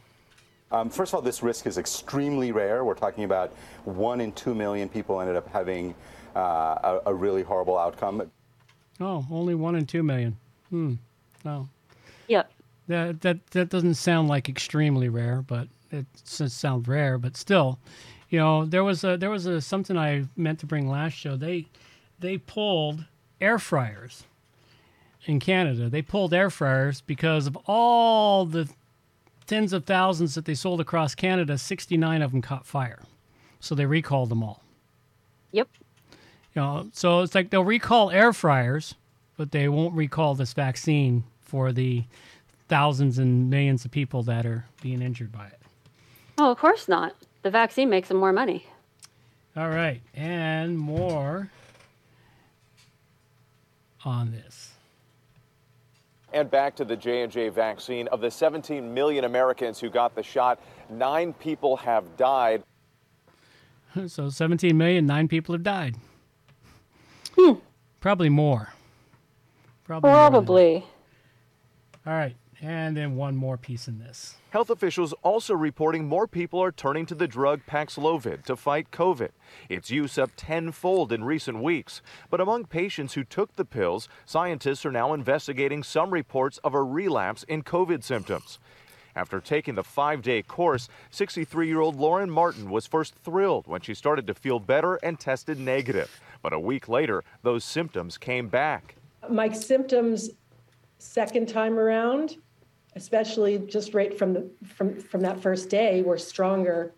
S7: Um, first of all, this risk is extremely rare. We're talking about one in two million people ended up having uh, a, a really horrible outcome.
S2: Oh, only one in two million. Hmm. Oh,
S1: yep
S2: that that that doesn't sound like extremely rare, but it does sound rare. But still, you know, there was a there was a something I meant to bring last show. They they pulled air fryers in Canada. They pulled air fryers because of all the tens of thousands that they sold across Canada. Sixty nine of them caught fire, so they recalled them all.
S1: yep
S2: You know, so it's like they'll recall air fryers, but they won't recall this vaccine for the thousands and millions of people that are being injured by it.
S1: oh of course not the vaccine makes them more money
S2: All right, and more on this.
S4: And back to the J&J vaccine. Of the 17 million Americans who got the shot, nine people have died. [laughs]
S2: So 17 million, nine people have died.
S1: Hmm.
S2: Probably more. Probably. more.
S1: Probably.
S2: All right, and then one more piece in this.
S4: Health officials also reporting more people are turning to the drug Paxlovid to fight COVID. Its use up tenfold in recent weeks. But among patients who took the pills, scientists are now investigating some reports of a relapse in COVID symptoms. After taking the five day course, 63 year old Lauren Martin was first thrilled when she started to feel better and tested negative. But a week later, those symptoms came back.
S8: my symptoms second time around especially just right from the from from that first day were stronger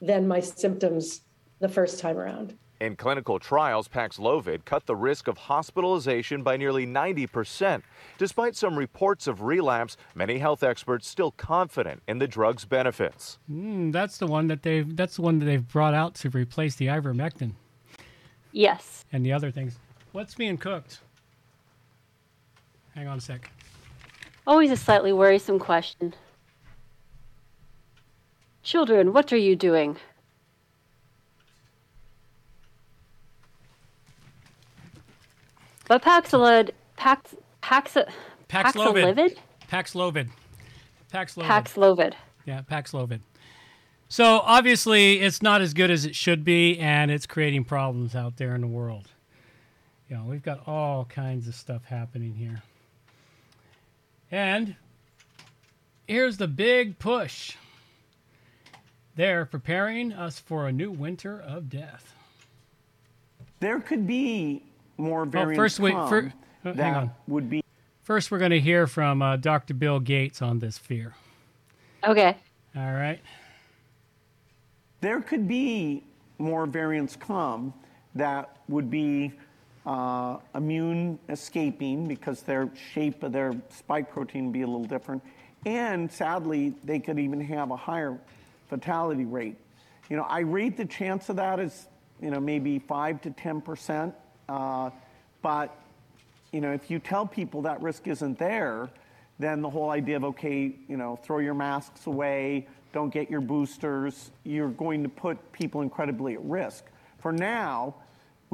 S8: than my symptoms the first time around
S4: In clinical trials, Paxlovid cut the risk of hospitalization by nearly 90%. Despite some reports of relapse, many health experts still confident in the drug's benefits.
S2: Mm, that's the one that they've. That's the one that they've brought out to replace the ivermectin
S1: Yes.
S2: and the other things. What's being cooked? Hang on a sec.
S1: Always a slightly worrisome question. Children, what are you doing? But Paxlovid, Pax, Pax,
S2: Paxlovid.
S1: Paxlovid?
S2: Paxlovid. Paxlovid.
S1: Paxlovid.
S2: Yeah, Paxlovid. So obviously, it's not as good as it should be, and it's creating problems out there in the world. You know, we've got all kinds of stuff happening here. And here's the big push. They're preparing us for a new winter of death.
S9: There could be more
S2: Oh,
S9: variants
S2: first, wait,
S9: come
S2: fir- uh,
S9: that
S2: hang on.
S9: would be
S2: First, we're going to hear from uh, Dr. Bill Gates on this fear.
S1: Okay.
S2: All right.
S9: there could be more variants come that would be uh, immune escaping because their shape of their spike protein would be a little different. And sadly, they could even have a higher fatality rate. You know, I rate the chance of that as, you know, maybe 5 to 10%. Uh, but, you know, if you tell people that risk isn't there, then the whole idea of, okay, you know, throw your masks away, don't get your boosters, you're going to put people incredibly at risk. For now,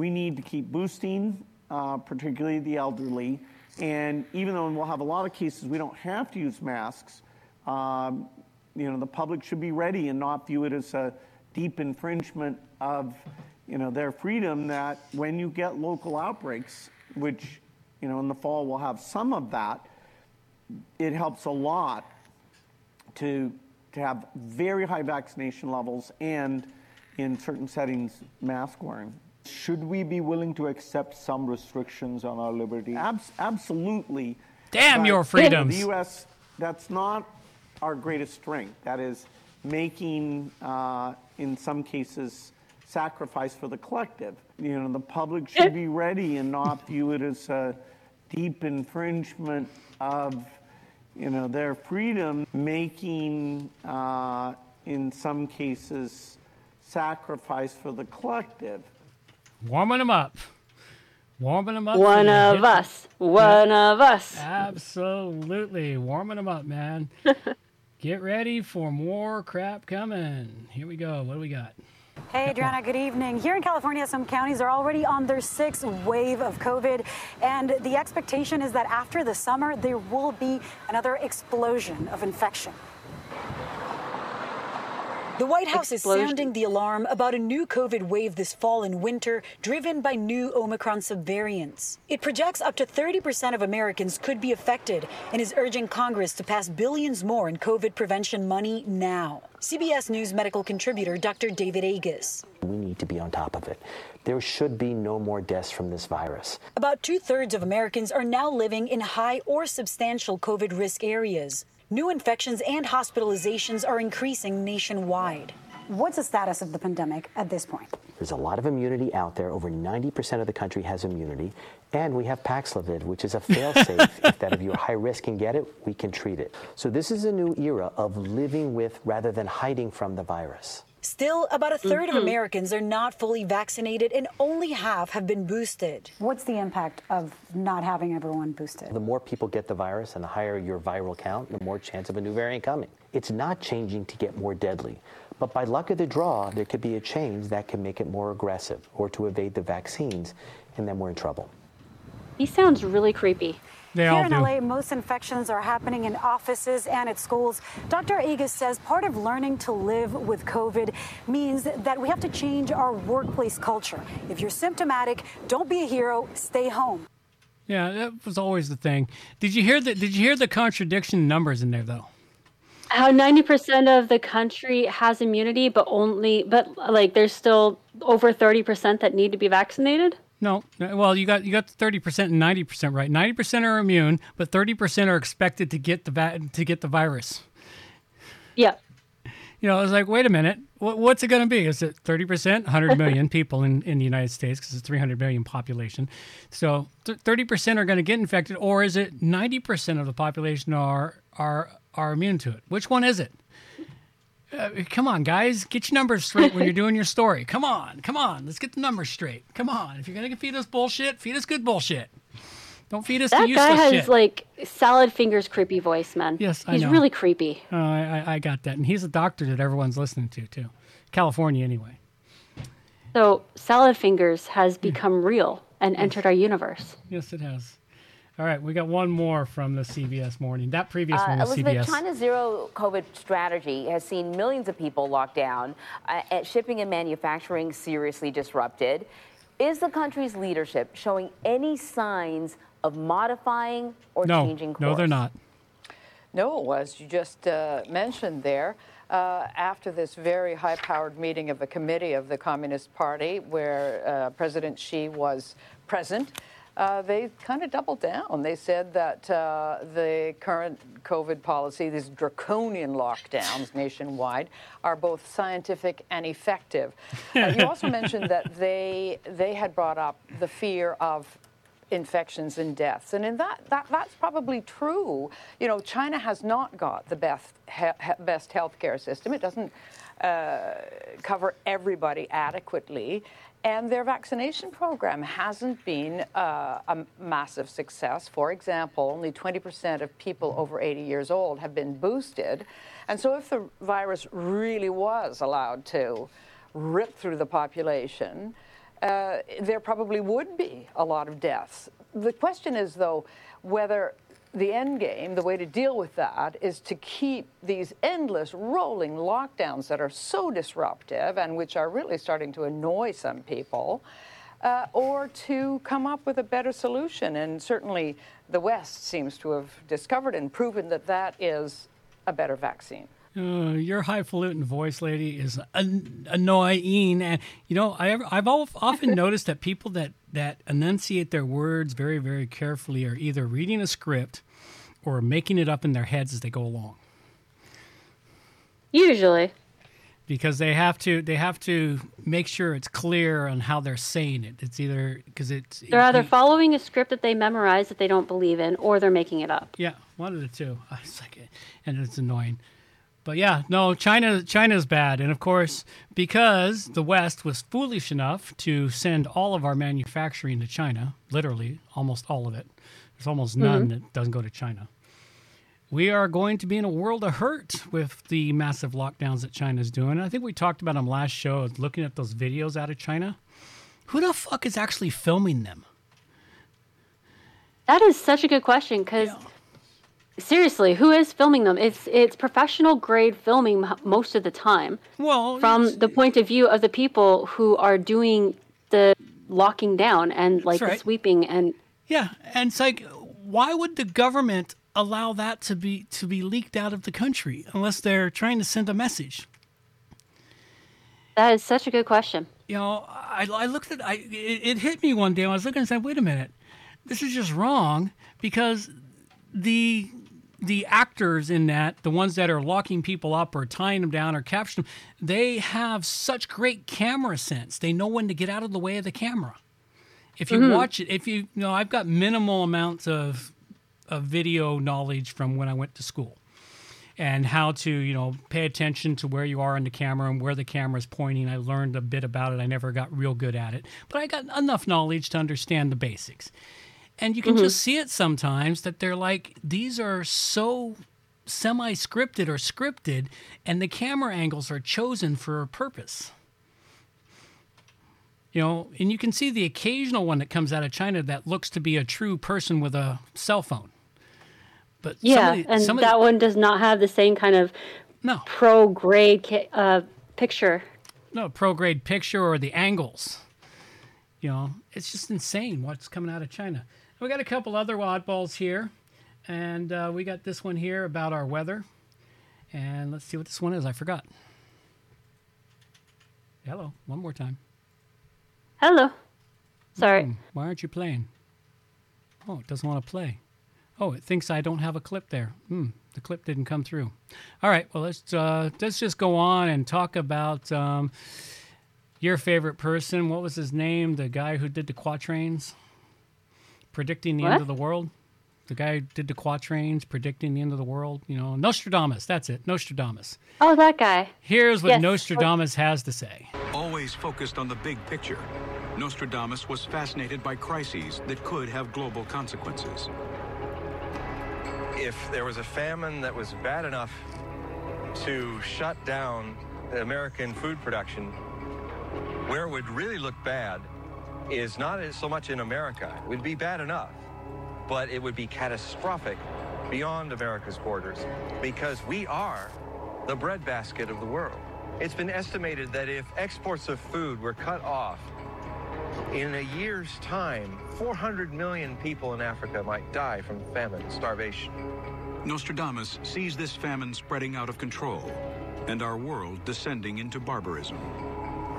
S9: we need to keep boosting, uh, particularly the elderly. And even though we'll have a lot of cases we don't have to use masks, um, you know, the public should be ready and not view it as a deep infringement of, you know, their freedom that when you get local outbreaks, which, you know, in the fall we'll have some of that, it helps a lot to, to have very high vaccination levels and in certain settings, mask wearing.
S10: Should we be willing to accept some restrictions on our liberty?
S9: Abs- absolutely.
S2: Damn
S9: But,
S2: your
S9: you know,
S2: freedoms.
S9: The U.S. That's not our greatest strength. That is making, uh, in some cases, sacrifice for the collective. You know, the public should be [laughs] ready and not view it as a deep infringement of, you know, their freedom. Making, uh, in some cases, sacrifice for the collective.
S2: Warming them up. Warming them up.
S1: One
S2: so
S1: of
S2: hit-
S1: us. One of us.
S2: Absolutely. Warming them up, man. [laughs] Get ready for more crap coming. Here we go. What do we got?
S11: Hey, Adriana, good evening. Here in California, some counties are already on their sixth wave of COVID, and the expectation is that after the summer, there will be another explosion of infection. The White House
S1: Explosion.
S11: is sounding the alarm about a new COVID wave this fall and winter, driven by new Omicron subvariants. It projects up to 30% of Americans could be affected and is urging Congress to pass billions more in COVID prevention money now. CBS News medical contributor Dr. David Agus.
S12: We need to be on top of it. There should be no more deaths from this virus.
S11: About two thirds of Americans are now living in high or substantial COVID risk areas. New infections and hospitalizations are increasing nationwide. What's the status of the pandemic at this point?
S12: There's a lot of immunity out there. Over 90% of the country has immunity. And we have Paxlovid, which is a fail-safe. [laughs] if that if you're high risk and get it, we can treat it. So this is a new era of living with rather than hiding from the virus.
S11: Still, about a 3rd
S13: Mhm.
S11: of Americans are not fully vaccinated and only half have been boosted.
S13: What's the impact of not having everyone boosted?
S12: The more people get the virus and the higher your viral count, the more chance of a new variant coming. It's not changing to get more deadly. But by luck of the draw, there could be a change that can make it more aggressive or to evade the vaccines, and then we're in trouble.
S1: He sounds really creepy.
S2: They
S13: Here
S2: all
S13: in
S2: do.
S13: LA, most infections are happening in offices and at schools. Dr. Agus says part of learning to live with COVID means that we have to change our workplace culture. If you're symptomatic, don't be a hero, stay home.
S2: Yeah, that was always the thing. Did you hear the Did you hear the contradiction numbers in there though?
S1: How 90% of the country has immunity, but only, but like there's still over 30% that need to be vaccinated?
S2: No, well, you got you got thirty percent and ninety percent right. Ninety percent are immune, but thirty percent are expected to get the va- to get the virus.
S1: Yeah.
S2: You know, I was like, wait a minute, what, what's it going to be? Is it thirty percent? Hundred million [laughs] people in, in the United States because it's three hundred million population. So thirty percent are going to get infected, or is it ninety percent of the population are are are immune to it? Which one is it? Uh, come on, guys, get your numbers straight when you're doing your story. Come on, come on, let's get the numbers straight. Come on, if you're gonna feed us bullshit, feed us good bullshit. Don't feed us the
S1: That
S2: useless
S1: guy has
S2: shit.
S1: like salad fingers creepy voice, man.
S2: Yes, I
S1: He's
S2: know.
S1: really creepy.
S2: Oh, I, I I got that, and he's a doctor that everyone's listening to too. California, anyway.
S1: So salad fingers has become real and entered our universe.
S2: Yes, it has. All right, we got one more from the CBS morning. That previous
S14: Uh,
S2: one was
S14: Elizabeth,
S2: CBS.
S14: China's zero COVID strategy has seen millions of people locked down, uh, and shipping and manufacturing seriously disrupted. Is the country's leadership showing any signs of modifying or
S2: no,
S14: changing course?
S2: no, they're not.
S15: No, as you just uh, mentioned there, uh, after this very high powered meeting of the committee of the Communist Party, where uh, President Xi was present, uh, they kind of doubled down. They said that uh, the current COVID policy, these draconian lockdowns [laughs] nationwide, are both scientific and effective. [laughs] Uh, you also mentioned that they they had brought up the fear of infections and deaths. And in that, that that's probably true. You know, China has not got the best he, best healthcare system. It doesn't uh, cover everybody adequately. And their vaccination program hasn't been uh, a massive success. For example, only 20% of people over 80 years old have been boosted. And so, if the virus really was allowed to rip through the population, uh, there probably would be a lot of deaths. The question is, though, whether the end game, the way to deal with that, is to keep these endless rolling lockdowns that are so disruptive and which are really starting to annoy some people, uh, or to come up with a better solution. And certainly the West seems to have discovered and proven that that is a better vaccine.
S2: Uh, your highfalutin voice, lady, is an- annoying, and you know I ever, I've often [laughs] noticed that people that that enunciate their words very very carefully are either reading a script or making it up in their heads as they go along
S1: Usually.
S2: because they have to they have to make sure it's clear on how they're saying it. It's either because it's
S1: They're either following a script that they memorize that they don't believe in, or they're making it up.
S2: Yeah, one of the two. It's like, and it's annoying. But yeah, no, China China's bad, and of course, because the West was foolish enough to send all of our manufacturing to China, literally almost all of it. There's almost none
S16: Mhm.
S2: that doesn't go to China. We are going to be in a world of hurt with the massive lockdowns that China's doing. I think we talked about them last show, looking at those videos out of China. Who the fuck is actually filming them?
S1: That is such a good question because seriously, who is filming them? It's it's professional grade filming most of the time.
S2: Well,
S1: from the point of view of the people who are doing the locking down and like
S2: That's
S1: the sweeping and
S2: Yeah, and it's like, why would the government allow that to be to be leaked out of the country unless they're trying to send a message?
S1: that is such a good question.
S2: You know, I, I looked at I it, it hit me one day. I was looking and said, wait a minute, this is just wrong because the the actors in that, the ones that are locking people up or tying them down or capturing them, they have such great camera sense. They know when to get out of the way of the camera. If you
S16: Mhm.
S2: watch it, if you, you know, I've got minimal amounts of of video knowledge from when I went to school. and how to you know pay attention to where you are in the camera and where the camera is pointing. I learned a bit about it. I never got real good at it, but I got enough knowledge to understand the basics. And you can
S1: Mhm.
S2: just see it sometimes that they're like these are so semi scripted or scripted, and the camera angles are chosen for a purpose. You know, and you can see the occasional one that comes out of China that looks to be a true person with a cell phone. But
S1: Yeah,
S2: the-
S1: and that
S2: the-
S1: one does not have the same kind of
S2: no
S1: pro grade uh, picture.
S2: no pro grade picture or the angles. You know, it's just insane what's coming out of China. We got a couple other oddballs here, and uh, we got this one here about our weather. And let's see what this one is. I forgot. Hello, one more time.
S1: Hello. Sorry.
S2: Hmm, why aren't you playing? Oh, it doesn't want to play. Oh, it thinks I don't have a clip there. Hmm, the clip didn't come through. All right, well let's uh, let's just go on and talk about um, your favorite person. What was his name? The guy who did the quatrains, predicting the end of the world. The guy who did the quatrains, predicting the end of the world. You know, Nostradamus. That's it, Nostradamus.
S1: Oh, that guy.
S2: Here's what
S1: Yes.
S2: Nostradamus has to say.
S16: Always focused on the big picture, Nostradamus was fascinated by crises that could have global consequences.
S17: if there was a famine that was bad enough to shut down American food production, where it would really look bad is not so much in America. It would be bad enough, but it would be catastrophic beyond America's borders because we are the breadbasket of the world. It's been estimated that if exports of food were cut off in a year's time, 400 million people in Africa might die from famine, starvation.
S16: Nostradamus sees this famine spreading out of control and our world descending into barbarism.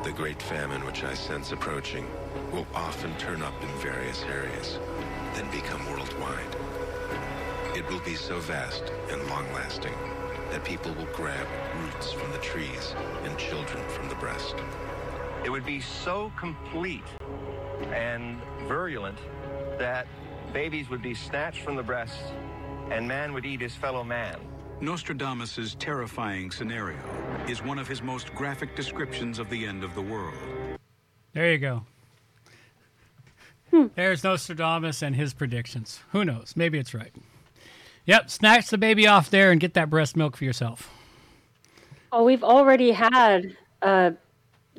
S18: The great famine which I sense approaching will often turn up in various areas, then become worldwide. It will be so vast and long-lasting that people will grab roots from the trees and children from the breast.
S17: It would be so complete and virulent that babies would be snatched from the breast and man would eat his fellow man.
S16: Nostradamus's terrifying scenario is one of his most graphic descriptions of the end of the world.
S2: There you go. There's Nostradamus and his predictions. Who knows? Maybe it's right. Yep, snatch the baby off there and get that breast milk for yourself.
S1: Oh, we've already had uh,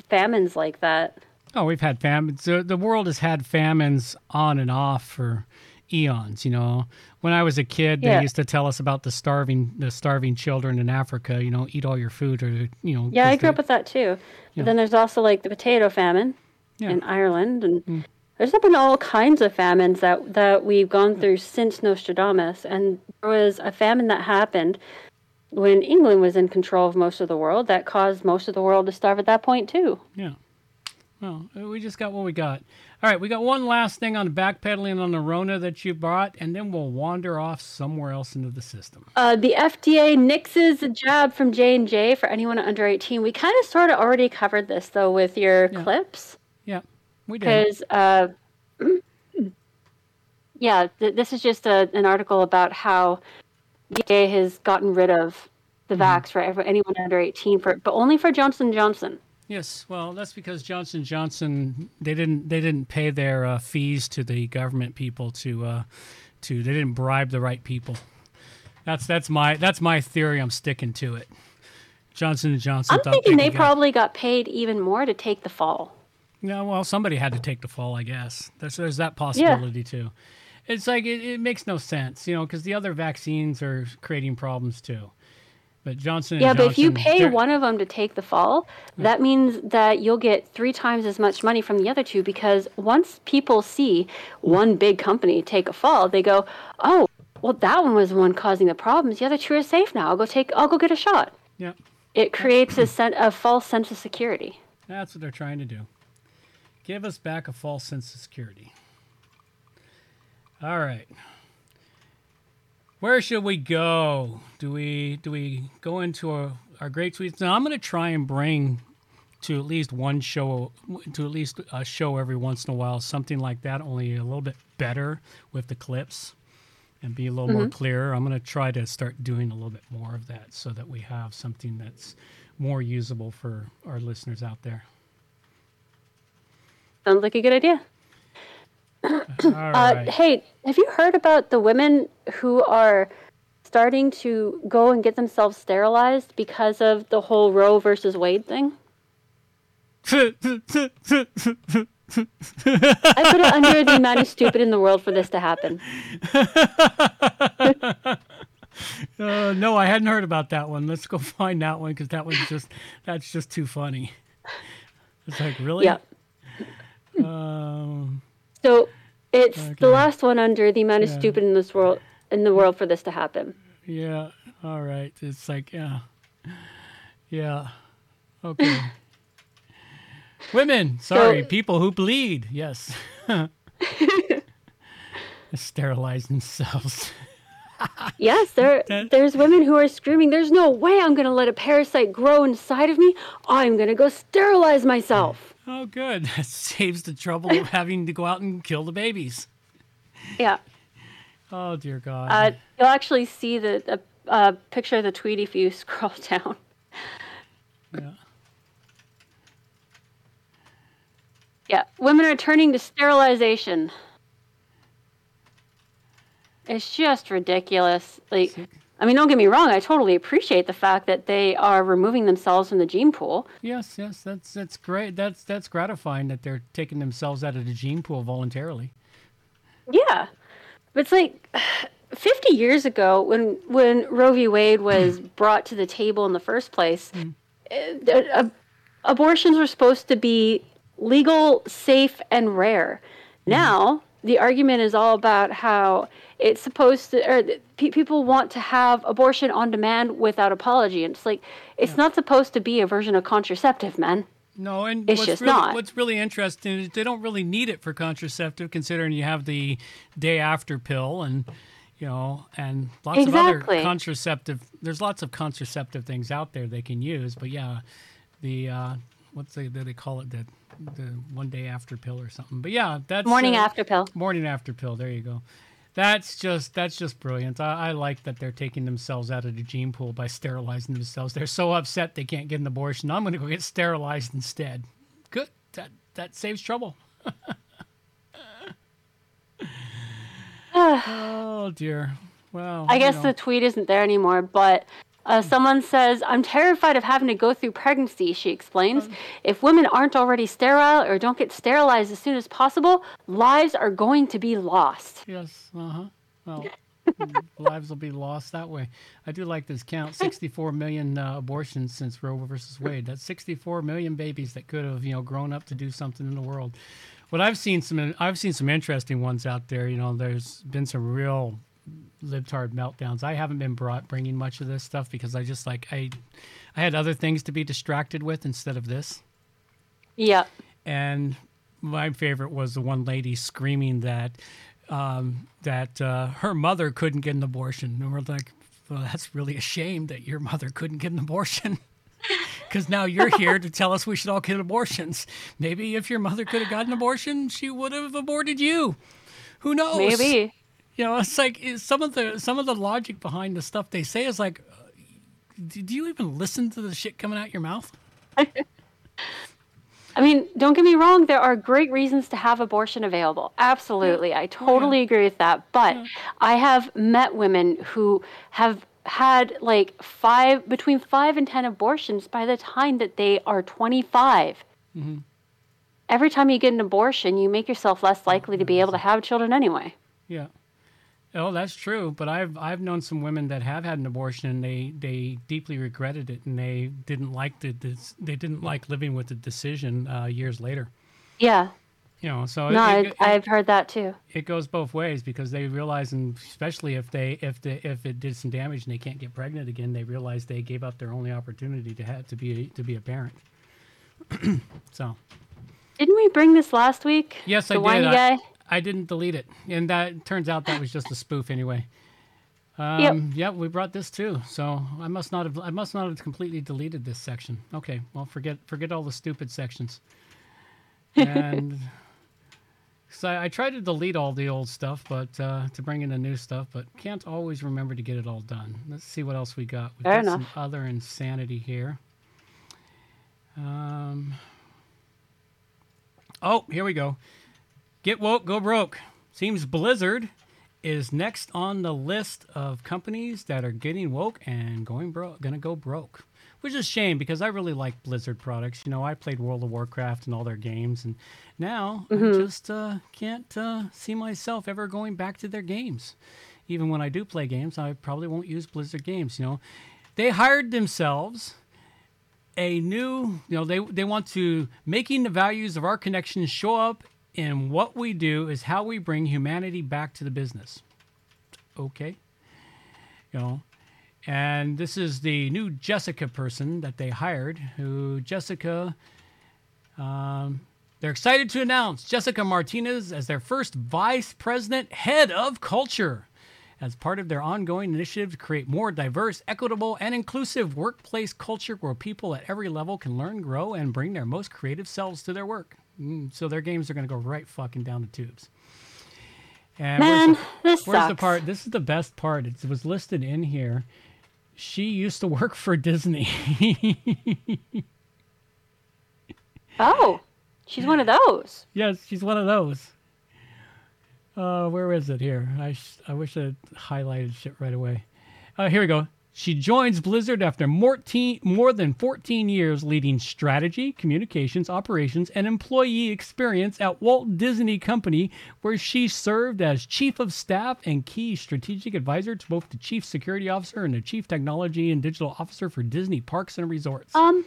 S1: famines like that.
S2: Oh, we've had famines. The, the world has had famines on and off for eons. You know, when I was a kid, they
S1: Yeah.
S2: used to tell us about the starving, the starving children in Africa. You know, eat all your food, or you know.
S1: Yeah, I grew
S2: they-
S1: up with that too. But
S2: Yeah.
S1: then there's also like the potato famine
S2: Yeah.
S1: in Ireland, and
S2: Mm.
S1: There's been all kinds of famines that that we've gone through since Nostradamus. And there was a famine that happened when England was in control of most of the world that caused most of the world to starve at that point too.
S2: Yeah. Well, uh, we just got what we got. All right, we got one last thing on backpedaling on the Rona that you brought, and then we'll wander off somewhere else into the system.
S1: Uh, the FDA nixes a jab from J and J for anyone under 18. We kind of sort of already covered this though with your clips.
S2: Yeah, we did.
S1: because uh, [clears throat] yeah, th- this is just a, an article about how FDA has gotten rid of the vax for anyone under 18, for, but only for Johnson Johnson.
S2: Yes, well, that's because Johnson Johnson they didn't they didn't pay their uh, fees to the government people to uh, to they didn't bribe the right people. That's that's my that's my theory. I'm sticking to it. Johnson and Johnson.
S1: I'm
S2: thought
S1: thinking they
S2: get-
S1: probably got paid even more to take the fall.
S2: No, well, somebody had to take the fall, I guess. There's, there's that possibility too. It's like it, it makes no sense, you know, because the other vaccines are creating problems too. But Johnson. and
S1: Yeah, but if you pay one of them to take the fall, that means that you'll get three times as much money from the other two because once people see one big company take a fall, they go, "Oh, well, that one was the one causing the problems. The other two are safe now. I'll go take. I'll go get a shot."
S2: Yeah,
S1: It creates a, sen- a false sense of security.
S2: that's what they're trying to do. Give us back a false sense of security. All right. Where should we go? Do we do we go into our, our great tweets? Now I'm going to try and bring to at least one show to at least a show every once in a while, something like that, only a little bit better with the clips and be a little more
S1: Mhm.
S2: clear. I'm going to try to start doing a little bit more of that so that we have something that's more usable for our listeners out there.
S1: Sounds like a good idea. Uh, hey, have you heard about the women who are starting to go and get themselves sterilized because of the whole Roe versus Wade thing? I put it under the amount of stupid in the world for this to happen. [laughs]
S2: Uh, no, I hadn't heard about that one. Let's go find that one because that one's just that's just too funny. It's like really.
S1: Yep.
S2: Um,
S1: So it's
S2: Okay.
S1: the last one under the amount of stupid in this world in the world for this to happen.
S2: yeah. All right. It's like yeah. Yeah. Okay. [laughs] Women. Sorry.
S1: So-
S2: people who bleed. Yes. [laughs] Sterilize themselves. [laughs]
S1: Yes, there there's women who are screaming, "There's no way I'm going to let a parasite grow inside of me. I'm going to go sterilize myself."
S2: Oh, good. [laughs] That saves the trouble of [laughs] having to go out and kill the babies.
S1: Yeah.
S2: Oh dear God.
S1: Uh, you'll actually see the a, uh, picture of the tweet if you [laughs] scroll down.
S2: yeah.
S1: Yeah, women are turning to sterilization. It's just ridiculous. Like, I mean, don't get me wrong. I totally appreciate the fact that they are removing themselves from the gene pool.
S2: Yes, yes, that's that's great. That's that's gratifying that they're taking themselves out of the gene pool voluntarily.
S1: Yeah, but it's like [sighs] 50 years ago when when Roe v. Wade was [clears throat] brought to the table in the first place. eh, uh, abortions were supposed to be legal, safe, and rare. Now the argument is all about how it's supposed to, or pe- people want to have abortion on demand without apology, and it's like it's not supposed to be a version of contraceptive, man.
S2: No, and
S1: It's
S2: what's
S1: just
S2: really,
S1: not.
S2: What's really interesting is they don't really need it for contraceptive, considering you have the day after pill and you know, and lots of other contraceptive. There's lots of contraceptive things out there they can use, but yeah, the uh, what's they they call it the the one day after pill or something. But yeah, that's
S1: Morning
S2: uh,
S1: after pill.
S2: Morning after pill. There you go. That's just that's just brilliant. I, I like that they're taking themselves out of the gene pool by sterilizing themselves. They're so upset they can't get an abortion. I'm going to go get sterilized instead. Good. That that saves trouble. [laughs] [sighs] oh dear. Well,
S1: I guess
S2: know.
S1: the tweet isn't there anymore, but uh, someone says, I'm terrified of having to go through pregnancy, she explains. If women aren't already sterile or don't get sterilized as soon as possible, lives are going to be lost.
S2: Yes. Uh huh. Well, [laughs] lives will be lost that way. I do like this count: [laughs] 64 million uh, abortions since Roe versus Wade. That's 64 million babies that could have, you know, grown up to do something in the world. What I've seen some, I've seen some interesting ones out there. You know, there's been some real libtard meltdowns. I haven't been brought bringing much of this stuff because I just like I, I had other things to be distracted with instead of this.
S1: Yep.
S2: And my favorite was the one lady screaming that um, that uh, her mother couldn't get an abortion, and we're like, well, that's really a shame that your mother couldn't get an abortion. [laughs] Because now you're here to tell us we should all get abortions. Maybe if your mother could have gotten an abortion, she would have aborted you. Who knows?
S1: Maybe.
S2: You know, it's like it's some of the some of the logic behind the stuff they say is like, uh, do you even listen to the shit coming out your mouth? [laughs]
S1: I mean, don't get me wrong, there are great reasons to have abortion available. Absolutely. I totally agree with that. But I have met women who have had like five, between five and 10 abortions by the time that they are 25.
S2: Mm-hmm.
S1: Every time you get an abortion, you make yourself less likely to be able to have children anyway.
S2: Yeah. Oh, that's true. But I've I've known some women that have had an abortion and they they deeply regretted it and they didn't like the they didn't like living with the decision uh, years later.
S1: Yeah.
S2: You know, so
S1: no,
S2: it,
S1: I,
S2: it,
S1: I've heard that too.
S2: it goes both ways because they realize, and especially if they if the if it did some damage and they can't get pregnant again, they realize they gave up their only opportunity to have to be a, to be a parent. [clears throat] so
S1: Didn't we bring this last week?
S2: yes,
S1: the
S2: I did. I,
S1: guy?
S2: I didn't delete it, and that turns out that was just a spoof anyway. Um, yep. we brought this too. So I must not have I must not have completely deleted this section. Okay, well forget forget all the stupid sections. [laughs] And So I, I tried to delete all the old stuff, but uh, to bring in the new stuff, but can't always remember to get it all done. Let's see what else we got. We've
S1: Fair
S2: got some
S1: enough.
S2: other insanity here. Um. Oh, here we go. Get woke, go broke. Seems Blizzard is next on the list of companies that are getting woke and going broke, gonna go broke. Which is a shame because I really like Blizzard products. You know, I played World of Warcraft and all their games, and now
S1: Mhm.
S2: I just uh, can't uh, see myself ever going back to their games. Even when I do play games, I probably won't use Blizzard games. You know, they hired themselves a new, you know, they they want to making the values of our connections show up in what we do is how we bring humanity back to the business. Okay. You know, and this is the new Jessica person that they hired, who Jessica um, they're excited to announce Jessica Martinez as their first vice president head of culture as part of their ongoing initiative to create more diverse, equitable, and inclusive workplace culture where people at every level can learn, grow, and bring their most creative selves to their work. Mm, so their games are going to go right fucking down the tubes. And
S1: Man,
S2: where's the,
S1: this
S2: where's the part? This is the best part. It was listed in here. She used to work for Disney. [laughs]
S1: Oh, she's one of those.
S2: Yes, she's one of those. Uh, where is it here? I, sh- I wish I highlighted shit right away. Uh, here we go. She joins Blizzard after more, than 14 years leading strategy, communications, operations, and employee experience at Walt Disney Company, where she served as chief of staff and key strategic advisor to both the chief security officer and the chief technology and digital officer for Disney Parks and Resorts.
S1: Um,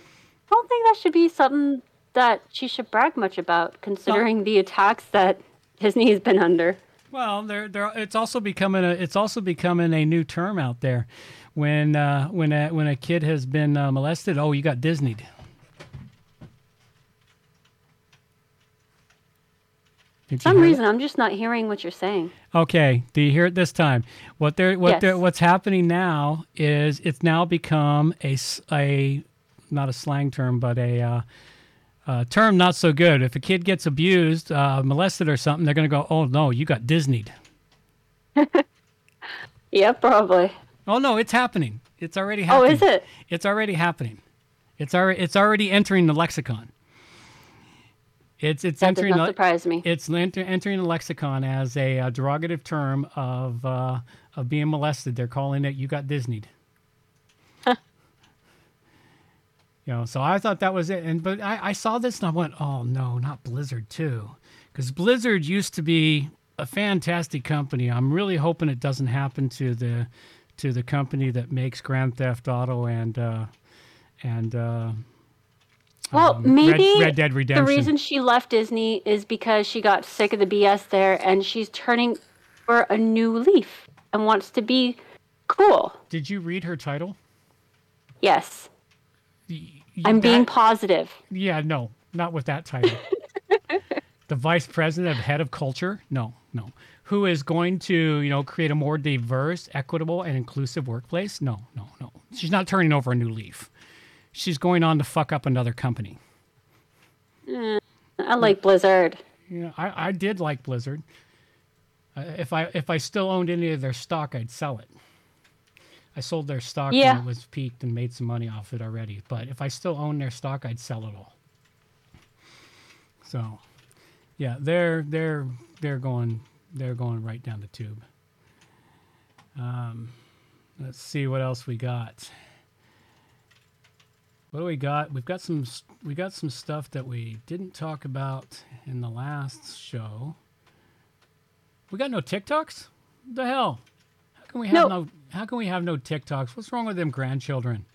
S1: I don't think that should be something that she should brag much about, considering the attacks that Disney has been under.
S2: Well, there, there. It's also becoming a. It's also becoming a new term out there. When, uh, when, a, when a kid has been uh, molested, oh, you got Disneyed. Did
S1: some reason, I'm just not hearing what you're saying.
S2: Okay, do you hear it this time? What they're what
S1: Yes.
S2: they're what's happening now is it's now become a a not a slang term, but a uh, uh, term not so good. If a kid gets abused, uh, molested or something, they're gonna go, "Oh no, you got Disneyed." [laughs]
S1: Yeah, probably.
S2: Oh no, it's happening. It's already happening.
S1: Oh, is it?
S2: It's already happening. It's already it's already entering the lexicon. It's it's
S1: That does
S2: entering
S1: not
S2: the-
S1: surprise me.
S2: It's enter, entering the lexicon as a, uh derogative term of uh, of being molested. They're calling it "you got Disneyed." You know, so I thought that was it, and but I, I saw this and I went, "Oh no, not Blizzard too," because Blizzard used to be a fantastic company. I'm really hoping it doesn't happen to the to the company that makes Grand Theft Auto and uh, and uh,
S1: Well,
S2: um,
S1: maybe
S2: Red, Dead Redemption.
S1: the reason she left Disney is because she got sick of the BS there, and she's turning for a new leaf and wants to be cool.
S2: Did you read her title?
S1: Yes, I'm being positive.
S2: Yeah, no, not with that title. [laughs] the vice president of head of culture? No, no. Who is going to, you know, create a more diverse, equitable, and inclusive workplace? No, no, no. She's not turning over a new leaf. She's going on to fuck up another company.
S1: Eh, I like Blizzard.
S2: You know, I, I did like Blizzard. Uh, if I if I still owned any of their stock, I'd sell it. I sold their stock
S1: Yeah.
S2: when it was peaked and made some money off it already. But if I still own their stock, I'd sell it all. So, yeah, they're they're they're going they're going right down the tube. Um, let's see what else we got. What do we got? We've got some we got some stuff that we didn't talk about in the last show. We got no TikToks? What the hell? How can we have
S1: No.
S2: no, how can we have no TikToks? What's wrong with them grandchildren?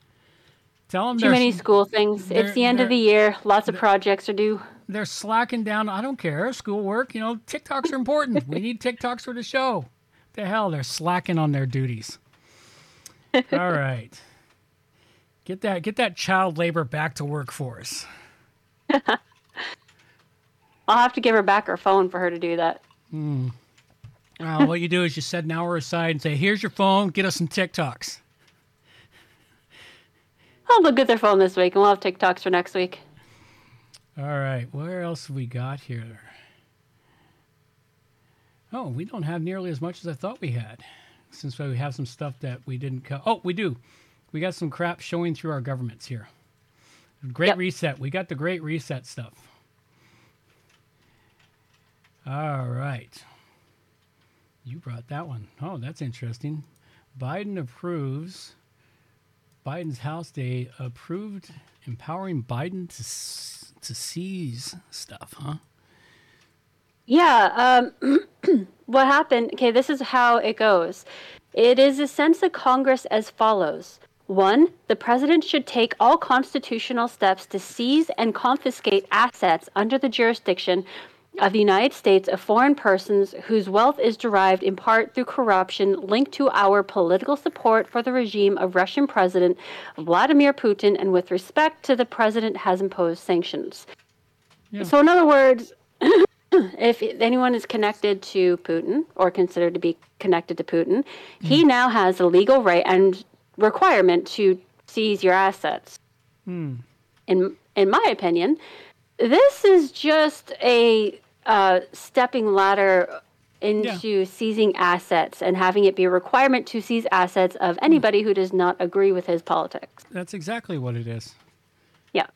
S2: Tell them
S1: Too many school things. It's the end of the year. Lots of projects are due.
S2: They're slacking down. I don't care. Schoolwork, you know, TikToks are important. we need TikToks for the show. The hell, they're slacking on their duties. All right. Get that get that child labor back to work for us. [laughs]
S1: I'll have to give her back her phone for her to do that.
S2: Hmm. Well, what you do is you set an hour aside and say, "Here's your phone. Get us some TikToks."
S1: I'll look at their phone this week, and we'll have TikToks for next week.
S2: All right. Where else have we got here? Oh, we don't have nearly as much as I thought we had, since we have some stuff that we didn't. Co- oh, we do. We got some crap showing through our governments here. Great reset. We got the great reset stuff. All right. You brought that one. Oh, that's interesting. Biden approves. Biden's House Day approved empowering Biden to to seize stuff, huh?
S1: Yeah. Um, [clears throat] what happened? Okay, this is how it goes. It is a sense of Congress as follows. One, the president should take all constitutional steps to seize and confiscate assets under the jurisdiction of the United States of foreign persons whose wealth is derived in part through corruption linked to our political support for the regime of Russian President Vladimir Putin and with respect to the president has imposed sanctions. So, in other words, [coughs] if anyone is connected to Putin or considered to be connected to Putin, he now has a legal right and requirement to seize your assets.
S2: Hmm.
S1: In in my opinion, this is just a uh, stepping ladder into seizing assets and having it be a requirement to seize assets of anybody who does not agree with his politics.
S2: That's exactly what it is.
S1: Yeah.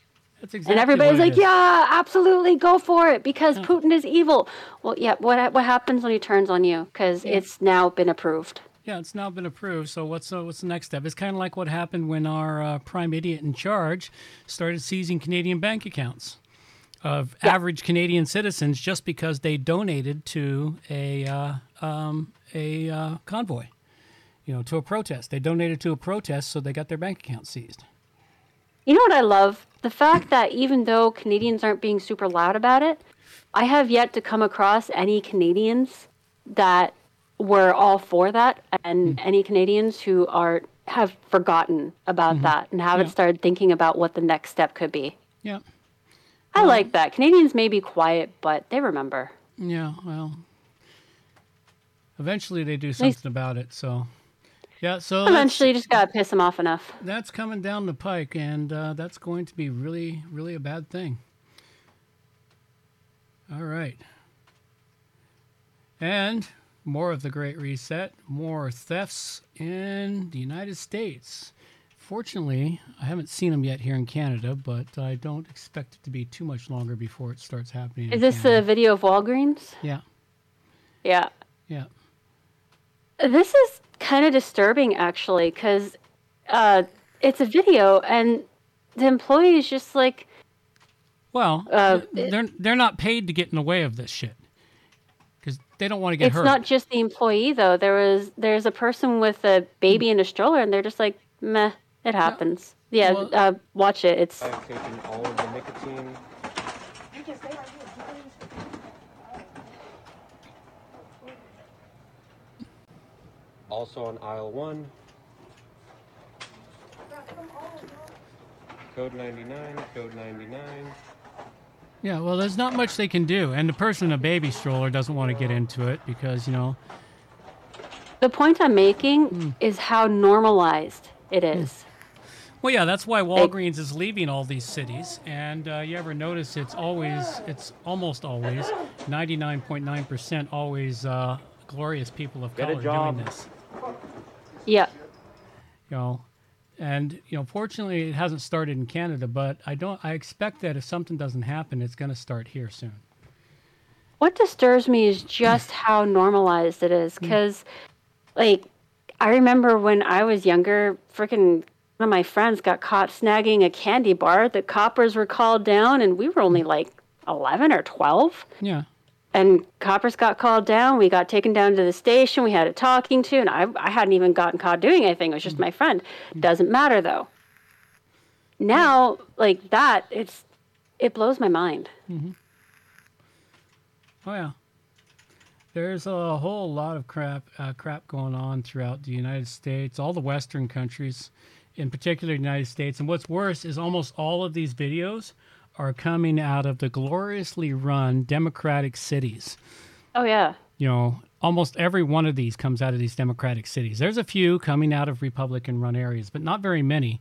S2: That's exactly
S1: and everybody's like,
S2: is.
S1: "Yeah, absolutely, go for it because Putin is evil." Well, yeah. What what happens when he turns on you? Because
S2: Yeah.
S1: it's now been approved.
S2: Yeah, it's now been approved. So what's uh, what's the next step? It's kind of like what happened when our uh, prime idiot in charge started seizing Canadian bank accounts of average Canadian citizens just because they donated to a uh, um, a uh, convoy, you know, to a protest. They donated to a protest, so they got their bank account seized.
S1: You know what I love? The fact that even though Canadians aren't being super loud about it, I have yet to come across any Canadians that were all for that and any Canadians who are have forgotten about
S2: Mhm.
S1: that and haven't
S2: Yeah.
S1: started thinking about what the next step could be.
S2: Yeah.
S1: I like that. Canadians may be quiet, but they remember.
S2: Yeah, well, eventually they do something about it. So, yeah, so
S1: Eventually, you just gotta piss them off enough.
S2: that's coming down the pike, and uh, that's going to be really, really a bad thing. All right. And more of the Great Reset, more thefts in the United States. Fortunately, I haven't seen them yet here in Canada, but I don't expect it to be too much longer before it starts happening.
S1: Is this
S2: Canada.
S1: a video of Walgreens?
S2: Yeah,
S1: Yeah.
S2: yeah.
S1: This is kind of disturbing, actually, because uh, it's a video, and the employee is just like,
S2: Well,
S1: Uh,
S2: they're they're not paid to get in the way of this shit because they don't want to get
S1: it's
S2: hurt.
S1: It's not just the employee though. There was there's a person with a baby in a stroller, and they're just like, meh, it happens. Yeah,
S19: Well-
S1: uh, watch it. It's
S19: I've taken all of the nicotine. Also on aisle one. Code 99, code 99.
S2: Yeah, well, there's not much they can do, and the person in a baby stroller doesn't want to get into it because you know.
S1: the point I'm making
S2: Hmm.
S1: is how normalized it is.
S2: Well, yeah, that's why Walgreens is leaving all these cities, and uh, you ever notice it's always, it's almost always, 99.9% always uh, glorious people of
S19: Get
S2: color doing this.
S1: Yeah.
S2: You know, and you know, fortunately, it hasn't started in Canada, but I don't. I expect that if something doesn't happen, it's going to start here soon.
S1: What disturbs me is just [clears throat] how normalized it is. Because, like, I remember when I was younger, freaking one of my friends got caught snagging a candy bar. The coppers were called down, and we were only like 11 or 12.
S2: Yeah.
S1: And coppers got called down. We got taken down to the station. We had a talking to, and I, I hadn't even gotten caught doing anything. It was just my friend. Doesn't matter though. Now, like that, it's it blows my mind.
S2: Mm-hmm. Oh yeah. There's a whole lot of crap uh, crap going on throughout the United States, all the Western countries, in particular the United States. And what's worse is almost all of these videos are coming out of the gloriously run democratic cities.
S1: Oh yeah.
S2: You know, almost every one of these comes out of these Democratic cities. There's a few coming out of Republican run areas, but not very many.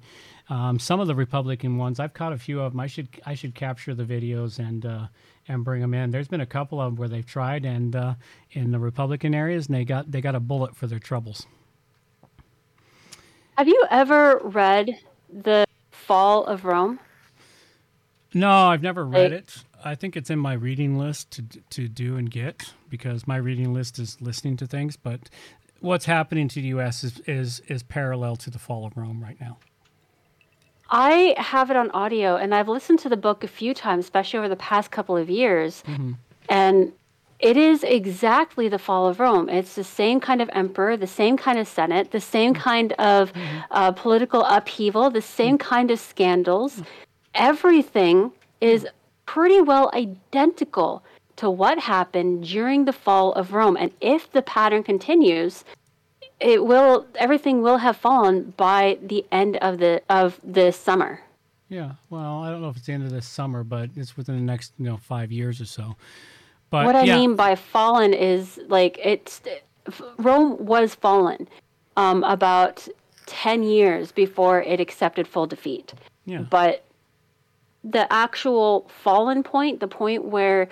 S2: Um, some of the Republican ones, I've caught a few of them. I should I should capture the videos and uh, and bring them in. There's been a couple of them where they've tried and uh, in the Republican areas, and they got they got a bullet for their troubles.
S1: Have you ever read the Fall of Rome?
S2: No, I've never read it. I think it's in my reading list to to do and get because my reading list is listening to things. But what's happening to the U.S. is is is parallel to the fall of Rome right now.
S1: I have it on audio, and I've listened to the book a few times, especially over the past couple of years.
S2: Mm-hmm.
S1: And it is exactly the fall of Rome. It's the same kind of emperor, the same kind of senate, the same mm. kind of mm-hmm. uh, political upheaval, the same mm. kind of scandals. Mm. Everything is pretty well identical to what happened during the fall of Rome. And if the pattern continues, it will everything will have fallen by the end of the of this summer.
S2: Yeah, well, I don't know if it's the end of this summer, but it's within the next you know five years or so. But
S1: what I
S2: yeah,
S1: mean by fallen is like it's Rome was fallen um, about ten years before it accepted full defeat.
S2: Yeah.
S1: But the actual fallen point, the point where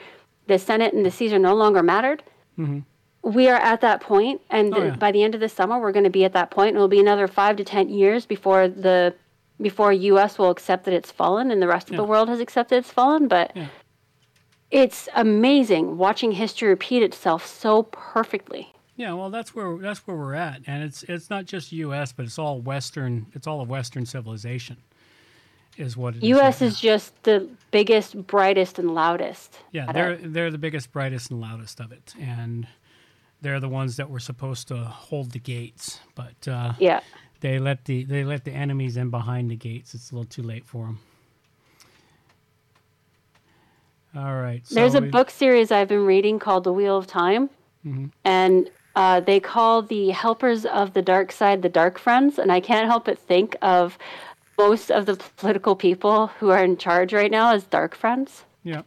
S1: the Senate and the Caesar no longer mattered,
S2: mm-hmm.
S1: we are at that point, and
S2: Oh,
S1: the-
S2: yeah.
S1: by the end of the summer, we're going to be at that point, and it'll be another five to ten years before the before U.S. will accept that it's fallen, and the rest of the world has accepted it's fallen. But
S2: Yeah.
S1: It's amazing watching history repeat itself so perfectly.
S2: Yeah, well, that's where that's where we're at, and it's it's not just U.S., but it's all Western. It's all of Western civilization, is what it is.
S1: U.S.
S2: right
S1: is just the biggest, brightest, and loudest.
S2: Yeah, they're
S1: it.
S2: they're the biggest, brightest, and loudest of it, and they're the ones that were supposed to hold the gates. But uh,
S1: Yeah.
S2: they let the they let the enemies in behind the gates. It's a little too late for them. All right. So
S1: There's a
S2: we-
S1: book series I've been reading called The Wheel of Time,
S2: Mhm.
S1: and uh, they call the helpers of the dark side the dark friends. And I can't help but think of most of the political people who are in charge right now as dark friends.
S2: Yeah.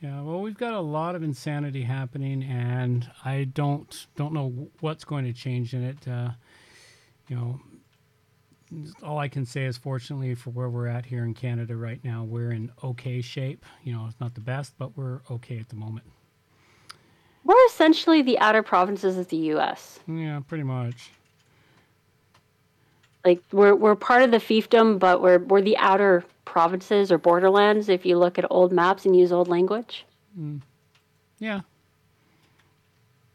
S2: Yeah, well, we've got a lot of insanity happening, and I don't don't know what's going to change in it. Uh, you know, all I can say is, fortunately, for where we're at here in Canada right now, we're in okay shape. You know, it's not the best, but we're okay at the moment.
S1: We're essentially the outer provinces of the U.S.
S2: Yeah, pretty much.
S1: Like we're we're part of the fiefdom, but we're we're the outer provinces or borderlands. If you look at old maps and use old language.
S2: Mm. Yeah.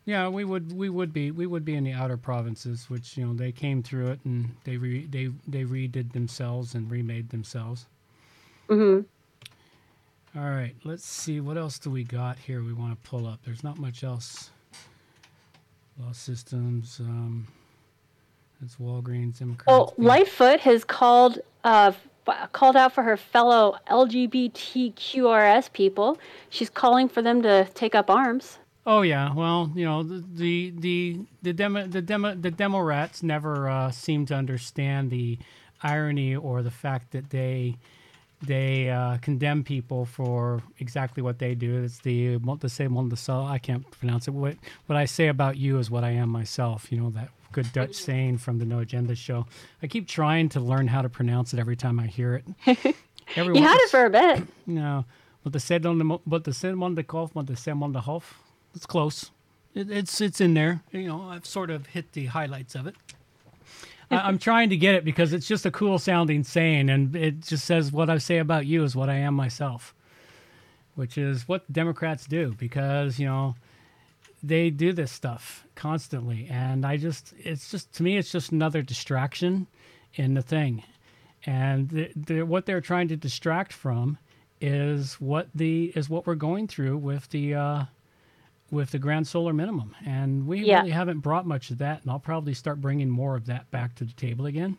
S2: Yeah, we would we would be we would be in the outer provinces, which you know they came through it and they re, they they redid themselves and remade themselves.
S1: hmm
S2: All right, let's see what else do we got here. We want to pull up. There's not much else. Law systems. Um, it's Walgreens. Democrats.
S1: Well, Lightfoot has called uh, f- called out for her fellow LGBTQRS people. She's calling for them to take up arms.
S2: Oh yeah, well, you know the the the the demo the demo the demo rats never uh, seem to understand the irony or the fact that they they uh, condemn people for exactly what they do. It's the the same say I can't pronounce it. What what I say about you is what I am myself. You know that good Dutch [laughs] saying from the No Agenda show. I keep trying to learn how to pronounce it every time I hear it. [laughs]
S1: You had it for a bit.
S2: No, but the said on the but the said on the cough, but the said on the huff. It's close. It, it's it's in there. You know, I've sort of hit the highlights of it. I, I'm trying to get it because it's just a cool sounding saying, and it just says what I say about you is what I am myself, which is what Democrats do because you know they do this stuff constantly, and I just it's just to me it's just another distraction in the thing, and the, the, what they're trying to distract from is what the is what we're going through with the uh, with the grand solar minimum, and we
S1: Yeah.
S2: really haven't brought much of that, and I'll probably start bringing more of that back to the table again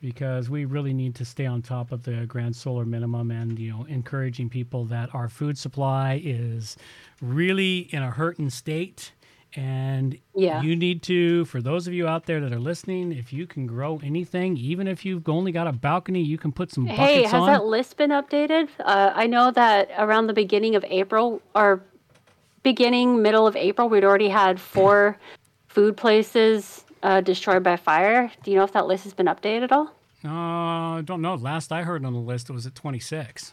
S2: because we really need to stay on top of the grand solar minimum and you know encouraging people that our food supply is really in a hurting state and
S1: Yeah.
S2: you need to for those of you out there that are listening if you can grow anything even if you've only got a balcony you can put some buckets
S1: Hey, has
S2: on
S1: that list been updated? Uh, I know that around the beginning of April, or beginning, middle of April, we'd already had four [laughs] food places uh, destroyed by fire. Do you know if that list has been updated at all?
S2: Uh, I don't know. Last I heard on the list, it was at 26.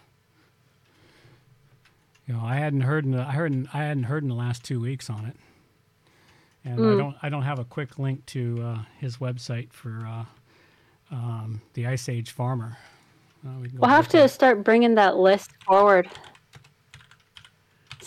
S2: You know, I hadn't heard in the, I heard in, I hadn't heard in the last two weeks on it, and I
S1: Mm.
S2: don't I don't have a quick link to uh, his website for uh, um, the Ice Age Farmer. Uh, we
S1: we'll have to
S2: at-
S1: start bringing that list forward.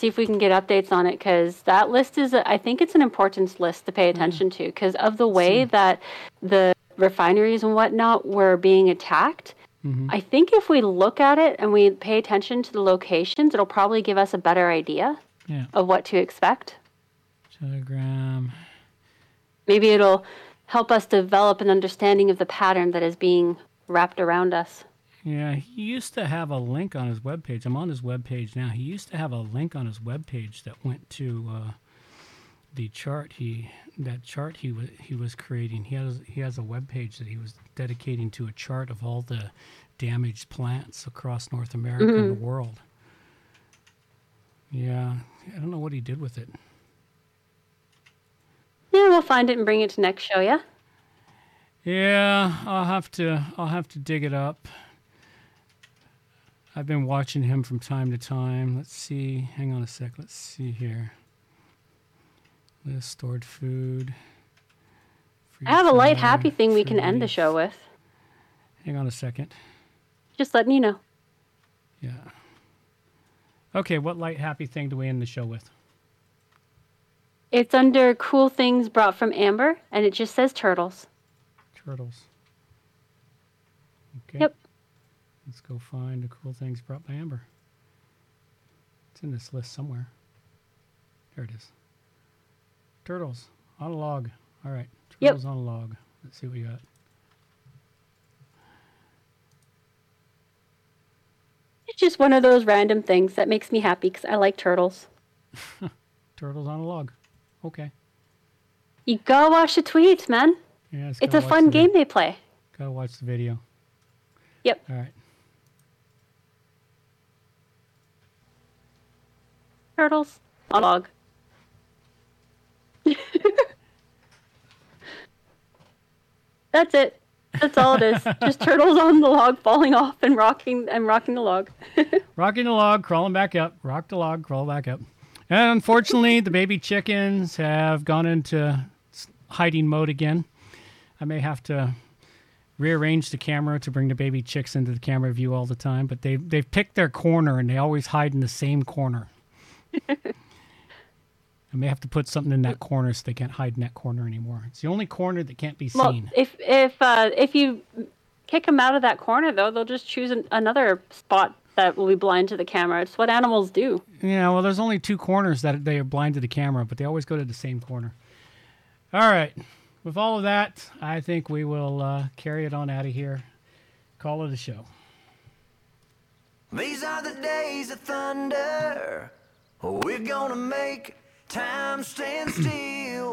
S1: See if we can get updates on it because that list is, a, I think it's an important list to pay attention to because of the way that the refineries and whatnot were being attacked.
S2: Mhm.
S1: I think if we look at it and we pay attention to the locations, it'll probably give us a better idea
S2: Yeah.
S1: of what to expect.
S2: Telegram.
S1: Maybe it'll help us develop an understanding of the pattern that is being wrapped around us.
S2: Yeah, he used to have a link on his webpage. I'm on his webpage now. He used to have a link on his webpage that went to uh, the chart he that chart he was he was creating. He has he has a webpage that he was dedicating to a chart of all the damaged plants across North America and
S1: Mhm.
S2: the world. Yeah, I don't know what he did with it.
S1: Yeah, we'll find it and bring it to next show, yeah?
S2: Yeah, I'll have to I'll have to dig it up. I've been watching him from time to time. Let's see. Hang on a sec. Let's see here. List stored food.
S1: I have a light, happy thing we can end the show with.
S2: Hang on a second.
S1: Just letting you know.
S2: Yeah. Okay, what light happy thing do we end the show with?
S1: It's under cool things brought from Amber, and it just says turtles.
S2: Turtles. Okay.
S1: Yep.
S2: Let's go find the cool things brought by Amber. It's in this list somewhere. There it is. Turtles on a log. All right.
S1: Yep.
S2: Turtles on a log. Let's see what we got.
S1: It's just one of those random things that makes me happy because I like turtles. [laughs]
S2: Turtles on a log. Okay.
S1: You gotta watch the tweets, man.
S2: Yeah, it's
S1: It's a fun
S2: the
S1: game they play.
S2: Gotta watch the video.
S1: Yep.
S2: All right.
S1: Turtles log. [laughs] That's it. That's all it is. Just [laughs] turtles on the log falling off and rocking and rocking the log. [laughs]
S2: Rocking the log, crawling back up. Rock the log, crawl back up. And unfortunately, the baby chickens have gone into hiding mode again. I may have to rearrange the camera to bring the baby chicks into the camera view all the time, but they've, they've picked their corner and they always hide in the same corner. I may have to put something in that corner so they can't hide in that corner anymore. It's the only corner that can't be
S1: Well,
S2: seen.
S1: if if uh, if you kick them out of that corner, though, they'll just choose an, another spot that will be blind to the camera. It's what animals do.
S2: Yeah, well, there's only two corners that they are blind to the camera, but they always go to the same corner. All right. With all of that, I think we will uh, carry it on out of here. Call it a show.
S20: These are the days of thunder. We're gonna make time stand still.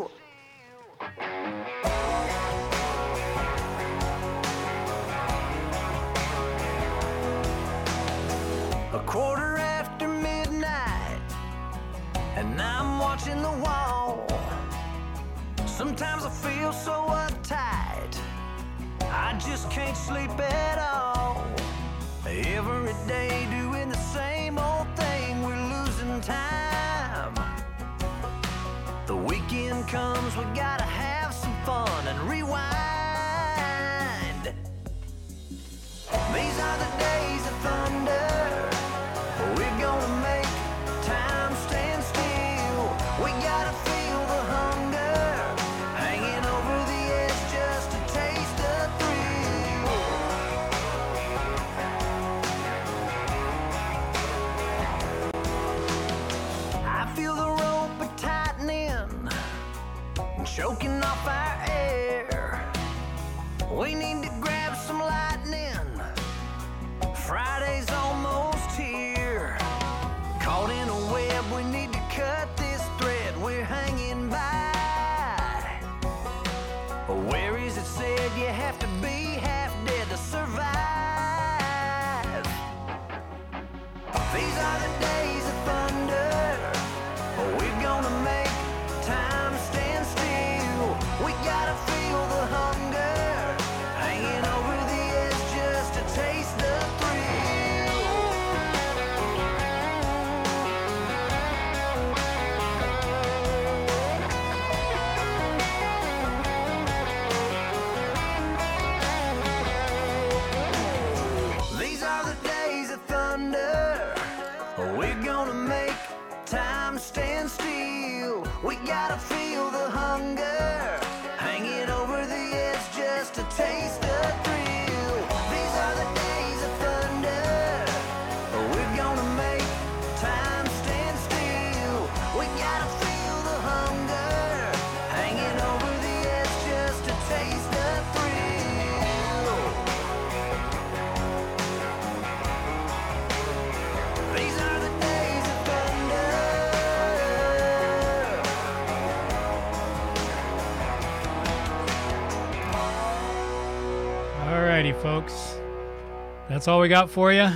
S2: That's all we got for you.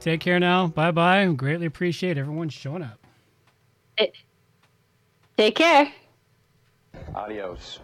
S2: Take care now. Bye bye. Greatly appreciate everyone showing up.
S1: Take care.
S7: Adios.